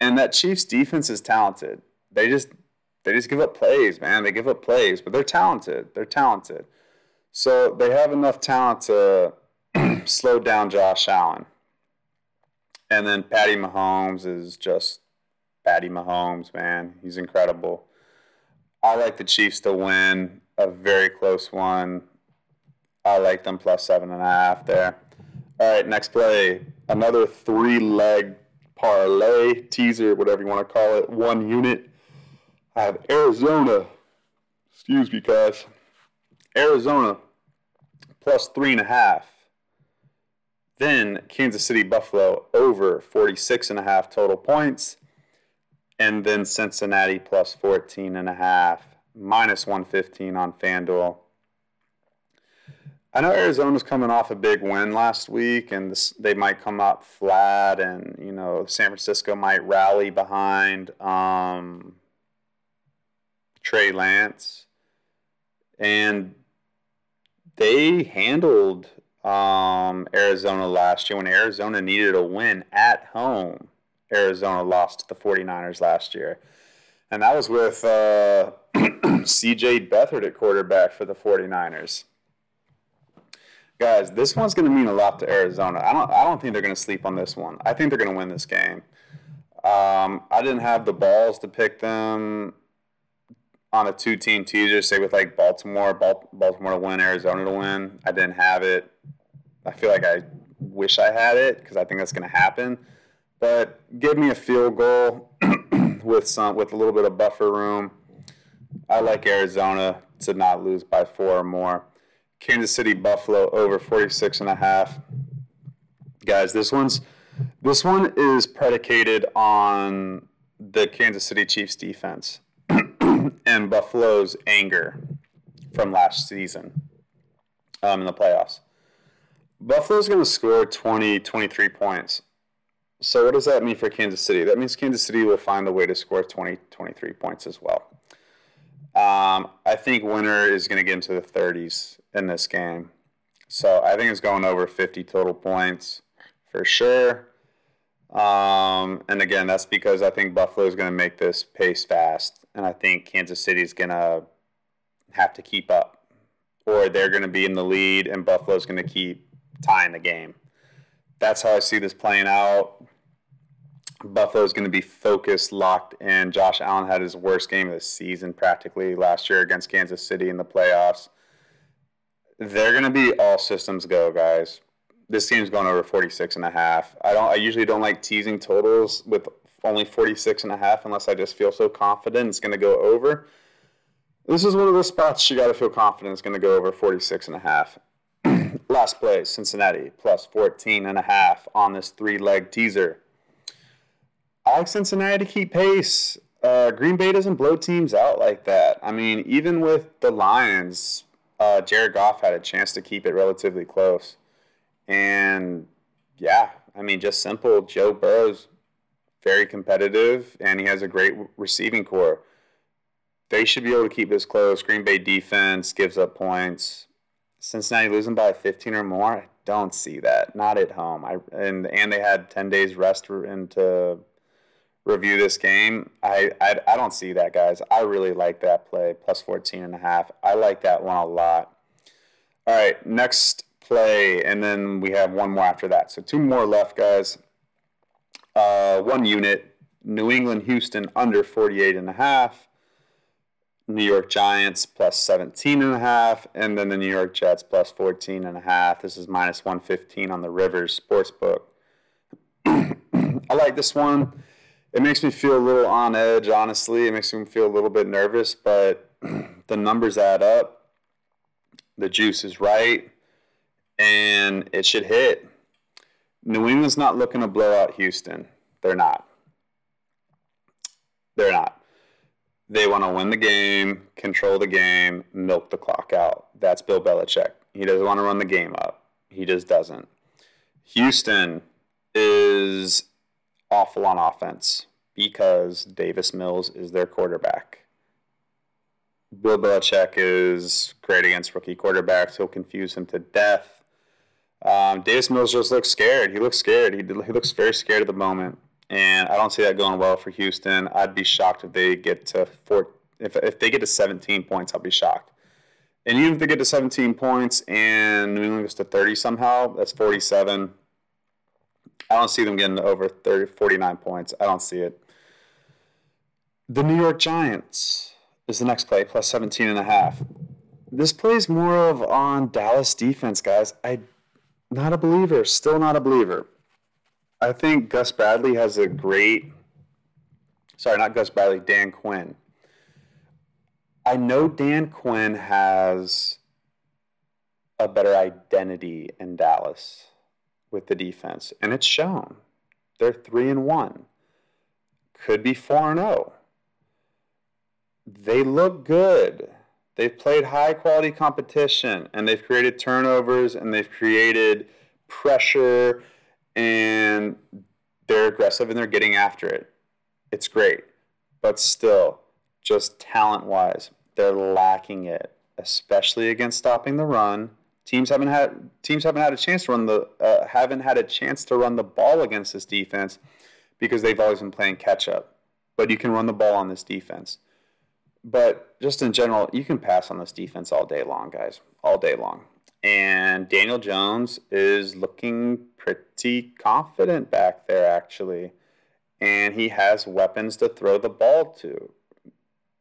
and that Chiefs defense is talented. They just they just give up plays, man. They give up plays, but they're talented. They're talented. So they have enough talent to [clears throat] slow down Josh Allen. And then Patty Mahomes is just Patty Mahomes, man. He's incredible. I like the Chiefs to win a very close one. I like them plus seven and a half there. All right, next play. Another three leg parlay, teaser, whatever you want to call it, one unit. I have Arizona. Excuse me, guys. Arizona plus three and a half. Then Kansas City Buffalo over 46 and a half total points. And then Cincinnati plus 14 and a half, minus 115 on FanDuel. I know Arizona's coming off a big win last week, and this, they might come out flat, and you know San Francisco might rally behind um, Trey Lance, and they handled um, Arizona last year when Arizona needed a win at home. Arizona lost to the 49ers last year, and that was with uh, [clears throat] C.J. Beathard at quarterback for the 49ers guys, this one's going to mean a lot to Arizona. I don't, I don't think they're going to sleep on this one. I think they're going to win this game. Um, I didn't have the balls to pick them on a two-team teaser, say with like Baltimore, Baltimore to win, Arizona to win. I didn't have it. I feel like I wish I had it because I think that's going to happen. But give me a field goal [clears throat] with some with a little bit of buffer room. I like Arizona to not lose by four or more. Kansas City Buffalo over 46 and a half. Guys, this one's this one is predicated on the Kansas City Chiefs defense [clears throat] and Buffalo's anger from last season um, in the playoffs. Buffalo's going to score 20, 23 points. So, what does that mean for Kansas City? That means Kansas City will find a way to score 20, 23 points as well. Um, I think winner is going to get into the 30s in this game. So I think it's going over 50 total points for sure. Um, and again, that's because I think Buffalo is going to make this pace fast, and I think Kansas City is going to have to keep up, or they're going to be in the lead, and Buffalo is going to keep tying the game. That's how I see this playing out. Buffalo is going to be focused, locked in. Josh Allen had his worst game of the season practically last year against Kansas City in the playoffs. They're going to be all systems go, guys. This game's going over 46 and a half. I don't I usually don't like teasing totals with only 46 and a half unless I just feel so confident it's going to go over. This is one of those spots you got to feel confident it's going to go over 46 and a half. [clears throat] Last play, Cincinnati plus 14 and a half on this three-leg teaser. Like Cincinnati to keep pace. Uh, Green Bay doesn't blow teams out like that. I mean, even with the Lions, uh, Jared Goff had a chance to keep it relatively close. And yeah, I mean, just simple. Joe Burrow's very competitive, and he has a great receiving core. They should be able to keep this close. Green Bay defense gives up points. Cincinnati losing by 15 or more. I don't see that. Not at home. I and and they had 10 days rest into review this game. I, I, I don't see that, guys. I really like that play, plus 14 and a half. I like that one a lot. All right, next play, and then we have one more after that. So two more left, guys. Uh, one unit, New England, Houston, under 48 and a half. New York Giants plus 17 and a half, and then the New York Jets plus 14 and a half. This is minus 115 on the Rivers Sportsbook. [clears throat] I like this one it makes me feel a little on edge, honestly. It makes me feel a little bit nervous, but [clears throat] the numbers add up. The juice is right, and it should hit. New England's not looking to blow out Houston. They're not. They're not. They want to win the game, control the game, milk the clock out. That's Bill Belichick. He doesn't want to run the game up. He just doesn't. Houston is awful on offense because Davis Mills is their quarterback. Bill Belichick is great against rookie quarterbacks. He'll confuse him to death. Um, Davis Mills just looks scared. He looks scared. He, he looks very scared at the moment, and I don't see that going well for Houston. I'd be shocked if they get to four. If if they get to 17 points, I'll be shocked. And even if they get to 17 points and New England gets to 30 somehow, that's 47. I don't see them getting over 30, 49 points. I don't see it. The New York Giants is the next play, plus 17 and a half. this plays more of on Dallas defense, guys. I not a believer, still not a believer. I think Gus Bradley has a great sorry, not Gus Bradley, Dan Quinn. I know Dan Quinn has a better identity in Dallas with the defense, and it's shown. They're three and one. Could be four and zero. Oh. They look good. They've played high quality competition, and they've created turnovers, and they've created pressure, and they're aggressive and they're getting after it. It's great, but still, just talent wise, they're lacking it, especially against stopping the run Teams haven't had teams haven't had a chance to run the uh, haven't had a chance to run the ball against this defense because they've always been playing catch up. But you can run the ball on this defense. But just in general, you can pass on this defense all day long, guys, all day long. And Daniel Jones is looking pretty confident back there, actually, and he has weapons to throw the ball to.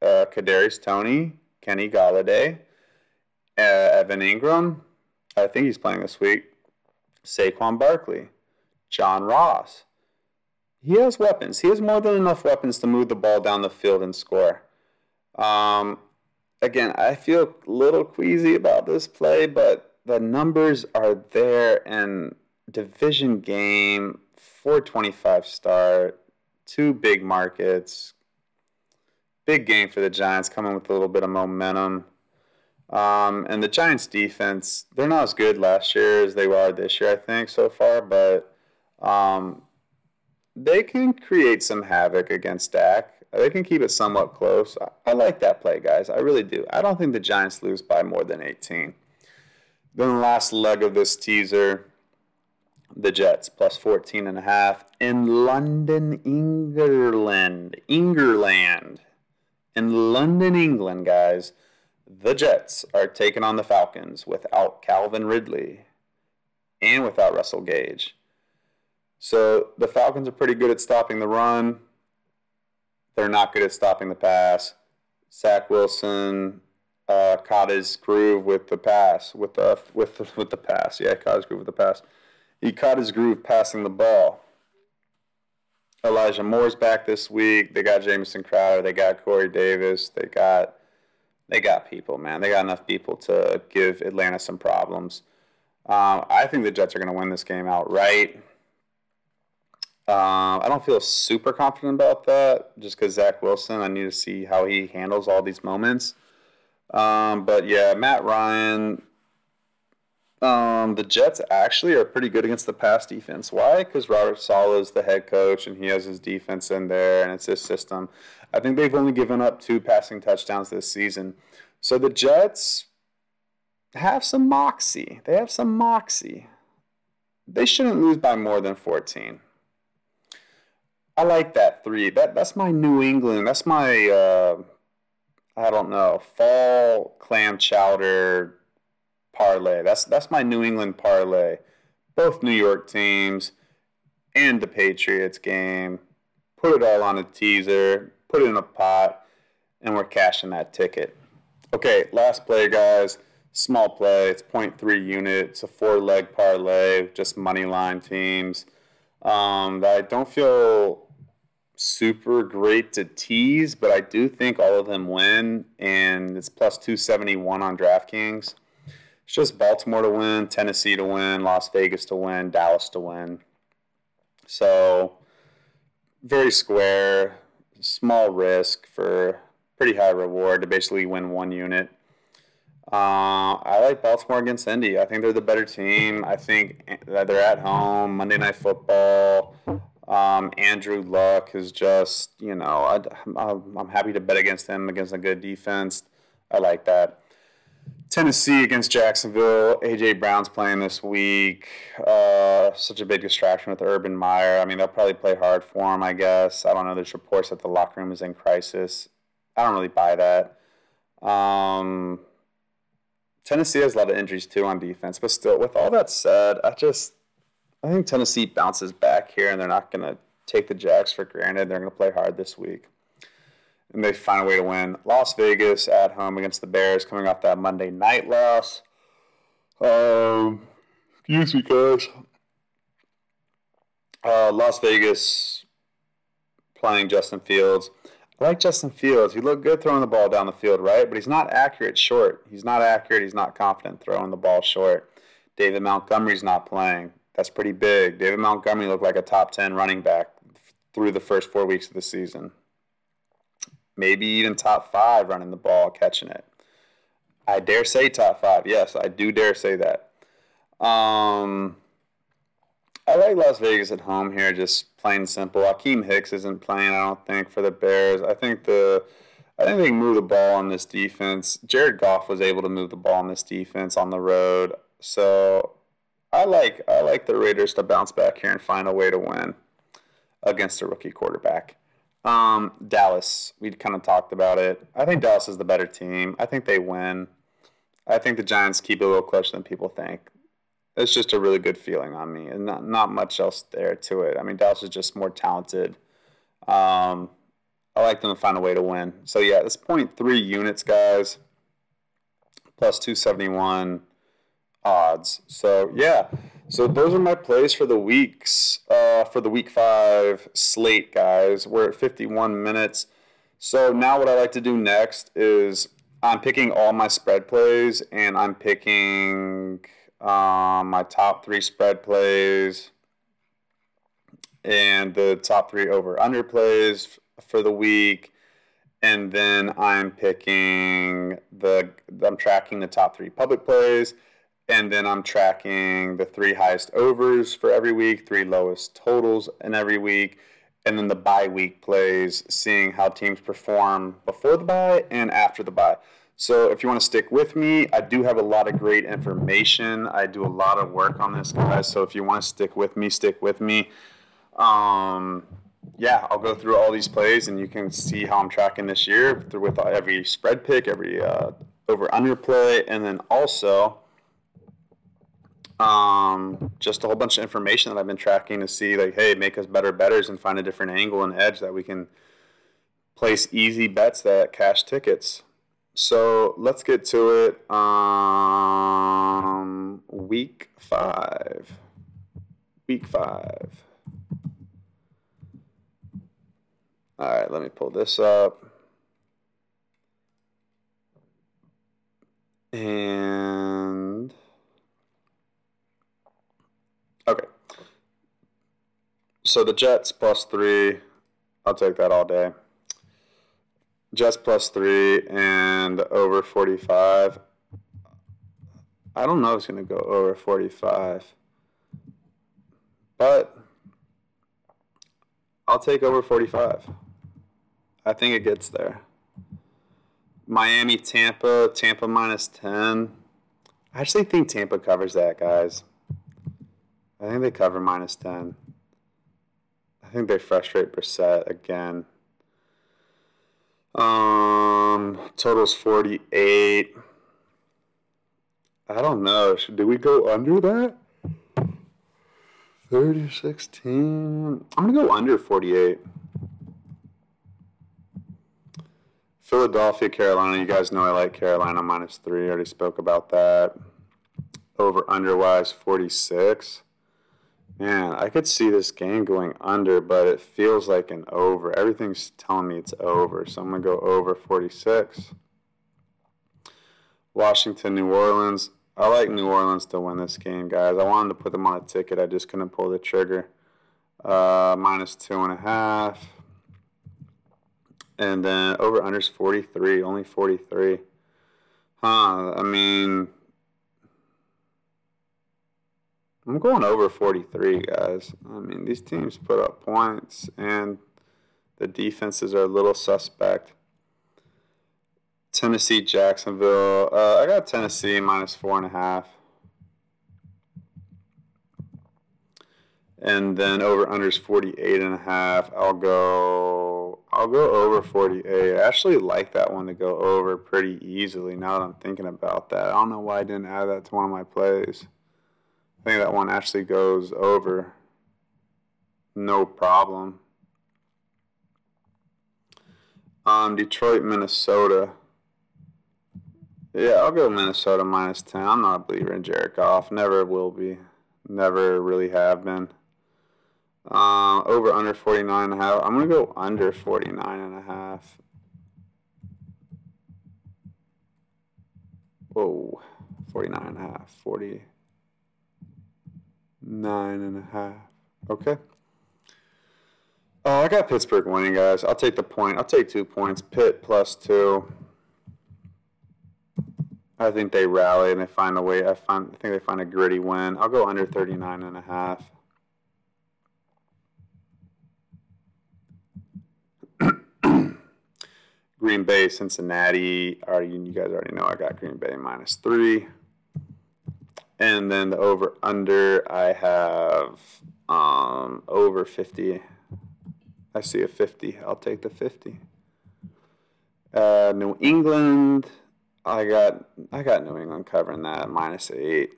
Uh, Kadarius Toney, Kenny Golladay, uh, Evan Engram, I think he's playing this week. Saquon Barkley, John Ross. He has weapons. He has more than enough weapons to move the ball down the field and score. Um, again, I feel a little queasy about this play, but the numbers are there and division game, 425 start, two big markets, big game for the Giants coming with a little bit of momentum. Um, and the Giants' defense, they're not as good last year as they were this year, I think, so far, but um, they can create some havoc against Dak. They can keep it somewhat close. I, I like that play, guys. I really do. I don't think the Giants lose by more than 18. Then the last leg of this teaser, the Jets plus 14 and a half in London, England. England. In London, England, guys the Jets are taking on the Falcons without Calvin Ridley and without Russell Gage. So the Falcons are pretty good at stopping the run. They're not good at stopping the pass. Zach Wilson uh, caught his groove with the pass, with the with the, with the pass. Yeah, caught his groove with the pass. He caught his groove passing the ball. Elijah Moore's back this week. They got Jamison Crowder. They got Corey Davis. They got they got people, man. They got enough people to give Atlanta some problems. Um, I think the Jets are going to win this game outright. Um, I don't feel super confident about that just because Zach Wilson, I need to see how he handles all these moments. Um, but yeah, Matt Ryan, um, the Jets actually are pretty good against the pass defense. Why? Because Robert Saleh is the head coach and he has his defense in there and it's his system. I think they've only given up two passing touchdowns this season. So the Jets have some moxie. They have some moxie. They shouldn't lose by more than 14. I like that three. That that's my New England. That's my uh, I don't know fall clam chowder parlay. That's that's my New England parlay. Both New York teams and the Patriots game. Put it all on a teaser put it in a pot, and we're cashing that ticket. Okay, last play, guys. Small play. It's 0.3 unit. It's a four leg parlay, just money line teams. Um, I don't feel super great to tease, but I do think all of them win, and it's plus 271 on DraftKings. It's just Baltimore to win, Tennessee to win, Las Vegas to win, Dallas to win. So, very square small risk for pretty high reward to basically win one unit. Uh, I like Baltimore against Indy. I think they're the better team. I think that they're at home. Monday Night Football. Um, Andrew Luck is just, you know, I, I'm happy to bet against him against a good defense. I like that. Tennessee against Jacksonville. AJ Brown's playing this week. Uh, such a big distraction with Urban Meyer. I mean, they'll probably play hard for him, I guess. I don't know. There's reports that the locker room is in crisis. I don't really buy that. Um, Tennessee has a lot of injuries too on defense, but still, with all that said, I just I think Tennessee bounces back here, and they're not going to take the Jacks for granted. They're going to play hard this week. And they find a way to win. Las Vegas at home against the Bears, coming off that Monday night loss. Um, excuse me, guys. Uh, Las Vegas playing Justin Fields. I like Justin Fields. He looked good throwing the ball down the field, right? But he's not accurate short. He's not accurate. He's not confident throwing the ball short. David Montgomery's not playing. That's pretty big. David Montgomery looked like a top 10 running back through the first four weeks of the season. Maybe even top five running the ball, catching it. I dare say top five. Yes, I do dare say that. Um, I like Las Vegas at home here, just plain simple. Akiem Hicks isn't playing, I don't think, for the Bears. I think the I think they can move the ball on this defense. Jared Goff was able to move the ball on this defense on the road. So I like I like the Raiders to bounce back here and find a way to win against a rookie quarterback. Um, Dallas, we kind of talked about it. I think Dallas is the better team. I think they win. I think the Giants keep it a little closer than people think it's just a really good feeling on me, and not not much else there to it. I mean, Dallas is just more talented. Um, I like them to find a way to win. So yeah, it's 0.3 units, guys, plus 271 odds. So yeah, so those are my plays for the weeks uh, for the week five slate, guys. We're at 51 minutes. So now what I like to do next is I'm picking all my spread plays, and I'm picking um, my top three spread plays, and the top three over under plays for the week. And then I'm picking the, I'm tracking the top three public plays. And then I'm tracking the three highest overs for every week, three lowest totals in every week. And then the bye week plays, seeing how teams perform before the bye and after the bye. So if you want to stick with me, I do have a lot of great information. I do a lot of work on this, guys. So if you want to stick with me, stick with me. Um, yeah, I'll go through all these plays, and you can see how I'm tracking this year through with every spread pick, every uh, over under play, and then also um, just a whole bunch of information that I've been tracking to see, like, hey, make us better betters and find a different angle and edge that we can place easy bets that cash tickets. So let's get to it. Um, week five. Week five. All right, let me pull this up. And okay. So the Jets plus three. I'll take that all day. Jets plus three and over 45. I don't know if it's going to go over 45. But I'll take over 45. I think it gets there. Miami, Tampa, Tampa minus 10. I actually think Tampa covers that, guys. I think they cover minus 10. I think they frustrate Brissett again. Um, total's 48. I don't know. Should, do we go under that? 30, 16. I'm going to go under 48. Philadelphia, Carolina. You guys know I like Carolina minus three. I already spoke about that. Over under wise 46. Man, I could see this game going under, but it feels like an over. Everything's telling me it's over, so I'm going to go over 46. Washington, New Orleans. I like New Orleans to win this game, guys. I wanted to put them on a ticket. I just couldn't pull the trigger. Uh, minus two and a half. And then over unders 43, only 43. Huh, I mean, I'm going over 43, guys. I mean, these teams put up points, and the defenses are a little suspect. Tennessee, Jacksonville. Uh, I got Tennessee minus four and a half. And then over unders 48 and a half. I'll go I'll go over 48. I actually like that one to go over pretty easily now that I'm thinking about that. I don't know why I didn't add that to one of my plays. I think that one actually goes over no problem. Um, Detroit, Minnesota. Yeah, I'll go Minnesota minus 10. I'm not a believer in Jared Goff. Never will be. Never really have been. Uh, over under 49 and a half. I'm going to go under 49 and a half. Whoa. 49 and a half. 49 and a half. Okay. Oh, I got Pittsburgh winning, guys. I'll take the point. I'll take two points. Pitt plus two. I think they rally and they find a way. I find. I think they find a gritty win. I'll go under 39 and a half. [clears throat] Green Bay, Cincinnati. Already, you guys already know I got Green Bay minus three. And then the over under, I have um, over 50. I see a 50. I'll take the 50. Uh, New England. I got I got New England covering that minus eight.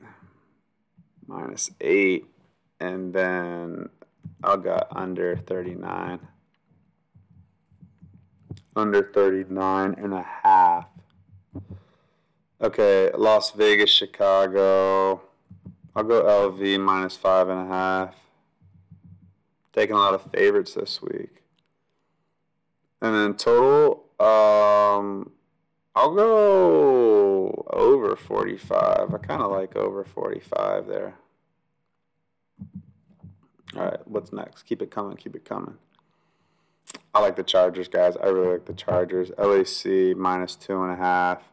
Minus eight. And then I got under 39 under 39 and a half. Okay, Las Vegas, Chicago. I'll go LV minus five and a half. Taking a lot of favorites this week. And then total, um, I'll go over 45. I kind of like over 45 there. All right, what's next? Keep it coming, keep it coming. I like the Chargers, guys. I really like the Chargers. LAC minus two and a half.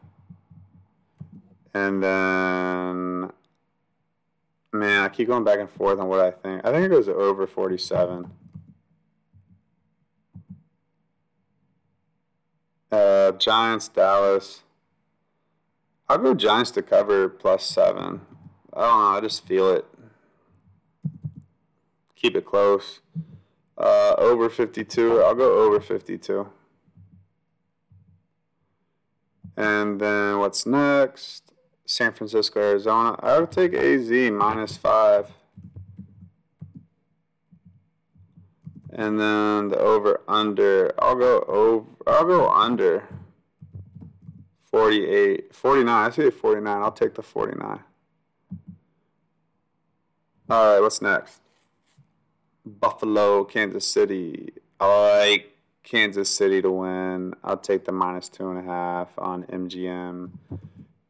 And then, man, I keep going back and forth on what I think. I think it goes over 47. Uh, Giants, Dallas. I'll go Giants to cover plus seven. I don't know. I just feel it. Keep it close. Uh, over 52. I'll go over 52. And then what's next? San Francisco, Arizona. I would take AZ minus five. And then the over under. I'll go over. I'll go under. 48, 49. I say 49. I'll take the 49. All right, what's next? Buffalo, Kansas City. I like Kansas City to win. I'll take the minus two and a half on MGM.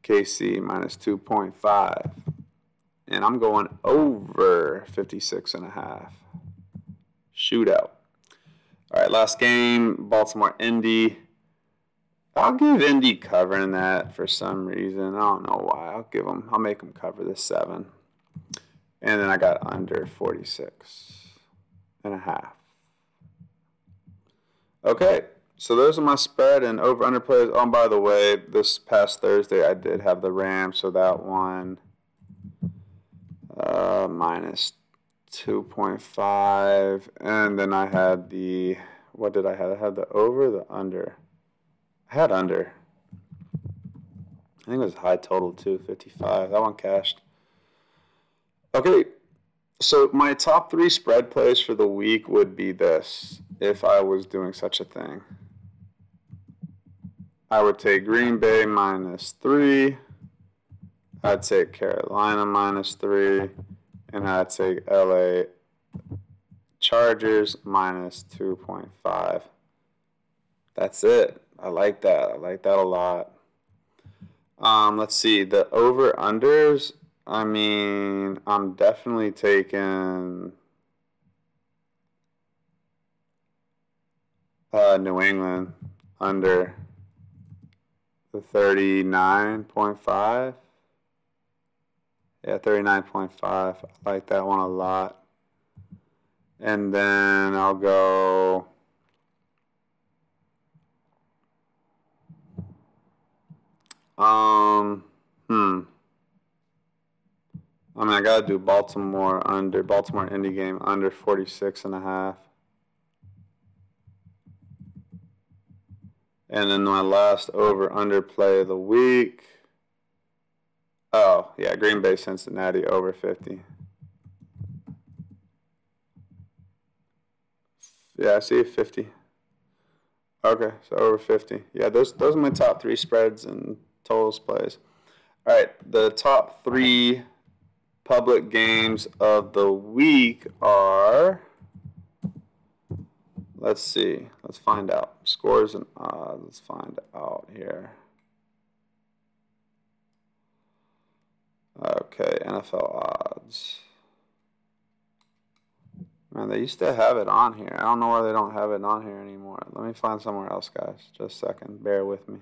KC minus 2.5. And I'm going over 56 and a half. Shootout. All right, last game, Baltimore Indy. I'll give Indy covering that for some reason. I don't know why. I'll give them. I'll make them cover the seven. And then I got under 46 and a half. Okay, so those are my spread and over under plays. Oh, by the way, this past Thursday I did have the Rams, so that one uh, minus 2.5. And then I had the, what did I have? I had the over, the under. I had under. I think it was high total too, 55. That one cashed. Okay, so my top three spread plays for the week would be this if I was doing such a thing. I would take Green Bay minus three. I'd take Carolina minus three. And I'd take LA Chargers minus 2.5. That's it. I like that. I like that a lot. Um, let's see. The over unders I mean, I'm definitely taking uh, New England under the 39.5. Yeah, 39.5. I like that one a lot. And then I'll go. Um, hmm. I mean, I got to do Baltimore under, Baltimore Indy game under 46 and a half. And then my last over under play of the week. Oh, yeah, Green Bay Cincinnati over 50. Yeah, I see 50. Okay, so over 50. Yeah, those those are my top three spreads and totals plays. All right, the top three public games of the week are. Let's see. Let's find out. Scores and odds. Let's find out here. Okay, NFL odds. Man, they used to have it on here. I don't know why they don't have it on here anymore. Let me find somewhere else, guys. Just a second. Bear with me.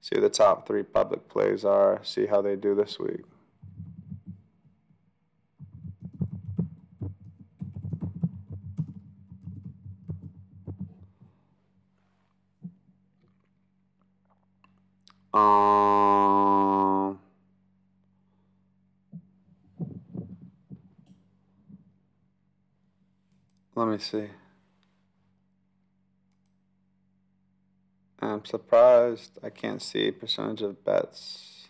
See the top three public plays are. See how they do this week. Um, let me see. I'm surprised I can't see percentage of bets.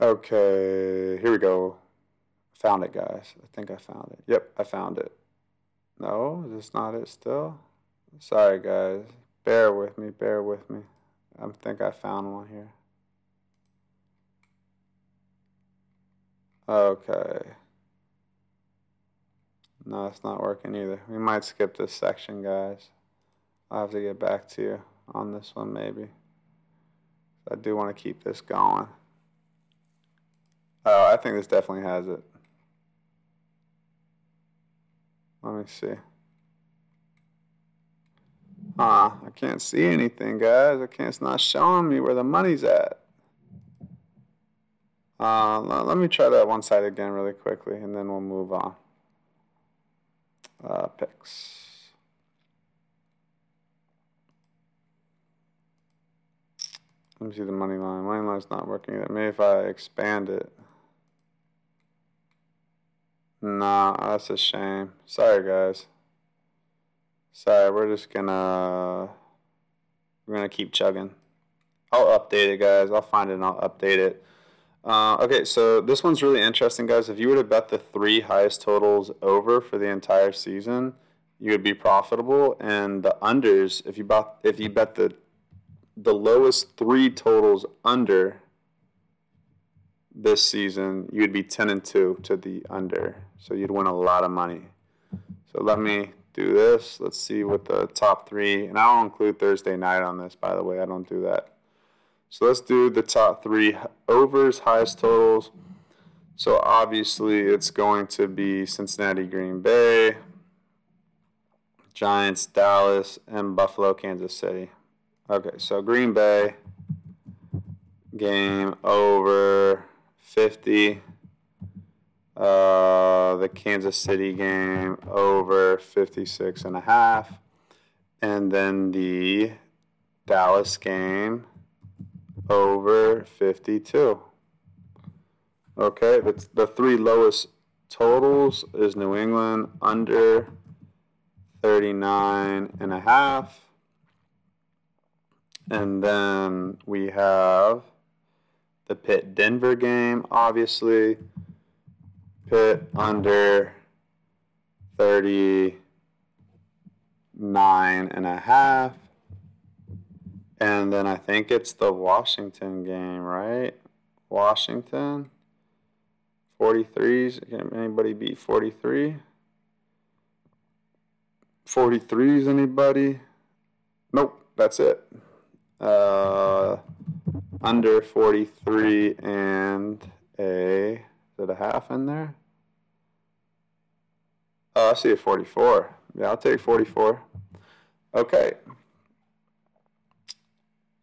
Okay. Found it, guys. I think I found it. Yep, I found it. No, is this not it still? Sorry, guys. Bear with me, bear with me. I think I found one here. Okay. No, it's not working either. We might skip this section, guys. I'll have to get back to you on this one, maybe. I do want to keep this going. Oh, I think this definitely has it. Let me see. Ah, I can't see anything, guys. I can't. It's not showing me where the money's at. Uh, let me try that one side again really quickly, and then we'll move on. Uh, picks. Let me see the money line. Money line's not working. Maybe if I expand it. Nah, that's a shame. Sorry, guys. Sorry, we're just gonna we're gonna keep chugging. I'll update it, guys. I'll find it and I'll update it. Uh, okay, so this one's really interesting, guys. If you were to bet the three highest totals over for the entire season, you would be profitable. And the unders, if you bought, if you bet the the lowest three totals under this season, you'd be ten and two to the under. So you'd win a lot of money. So let me do this. Let's see what the top three, and I don't include Thursday night on this, by the way. I don't do that. So let's do the top three overs, highest totals. So obviously it's going to be Cincinnati, Green Bay, Giants, Dallas, and Buffalo, Kansas City. Okay, so Green Bay game over 50. Uh, the Kansas City game over 56 and a half. And then the Dallas game over 52. Okay, the, the three lowest totals is New England under 39 and a half. And then we have the Pitt Denver game, obviously. Pitt under 39 and a half. And then I think it's the Washington game, right? Washington. 43s. Can anybody beat 43? 43s, anybody? Nope, that's it. Uh, under 43 and a, is it a half in there? Oh, I see a 44. Yeah, I'll take 44. Okay.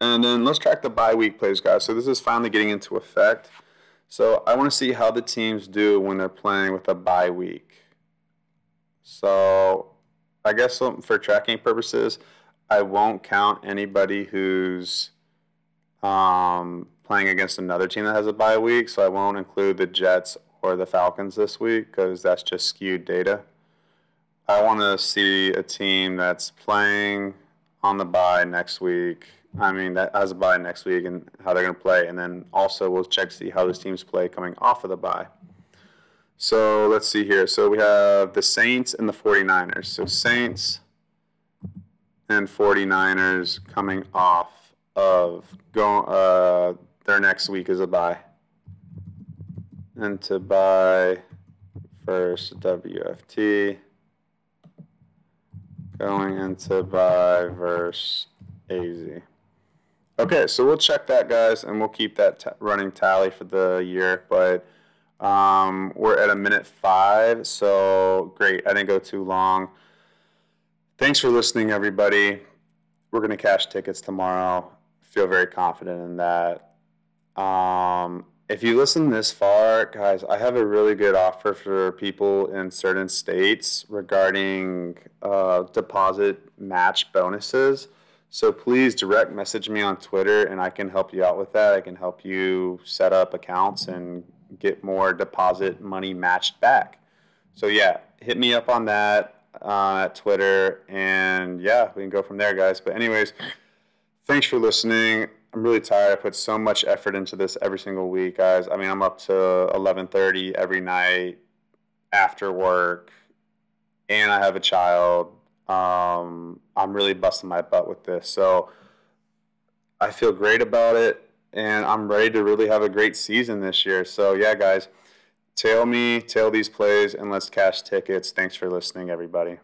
And then let's track the bye week plays, guys. So this is finally getting into effect. So I want to see how the teams do when they're playing with a bye week. So I guess um, for tracking purposes, I won't count anybody who's um, playing against another team that has a bye week. So I won't include the Jets or the Falcons this week because that's just skewed data. I want to see a team that's playing on the bye next week I mean, that has a bye next week and how they're going to play. And then also we'll check to see how those teams play coming off of the bye. So let's see here. So we have the Saints and the 49ers. So Saints and 49ers coming off of go uh, their next week is a bye. And to buy first WFT going into bye verse AZ. Okay, so we'll check that, guys, and we'll keep that t- running tally for the year. But um, we're at a minute five, so great. I didn't go too long. Thanks for listening, everybody. We're going to cash tickets tomorrow. Feel very confident in that. Um, if you listen this far, guys, I have a really good offer for people in certain states regarding uh, deposit match bonuses. So please direct message me on Twitter and I can help you out with that. I can help you set up accounts and get more deposit money matched back. So yeah, hit me up on that uh, at Twitter and yeah, we can go from there, guys. But anyways, thanks for listening. I'm really tired. I put so much effort into this every single week, guys. I mean, I'm up to 11:30 every night after work, and I have a child um, I'm really busting my butt with this. So I feel great about it, and I'm ready to really have a great season this year. So, yeah, guys, tail me, tail these plays, and let's cash tickets. Thanks for listening, everybody.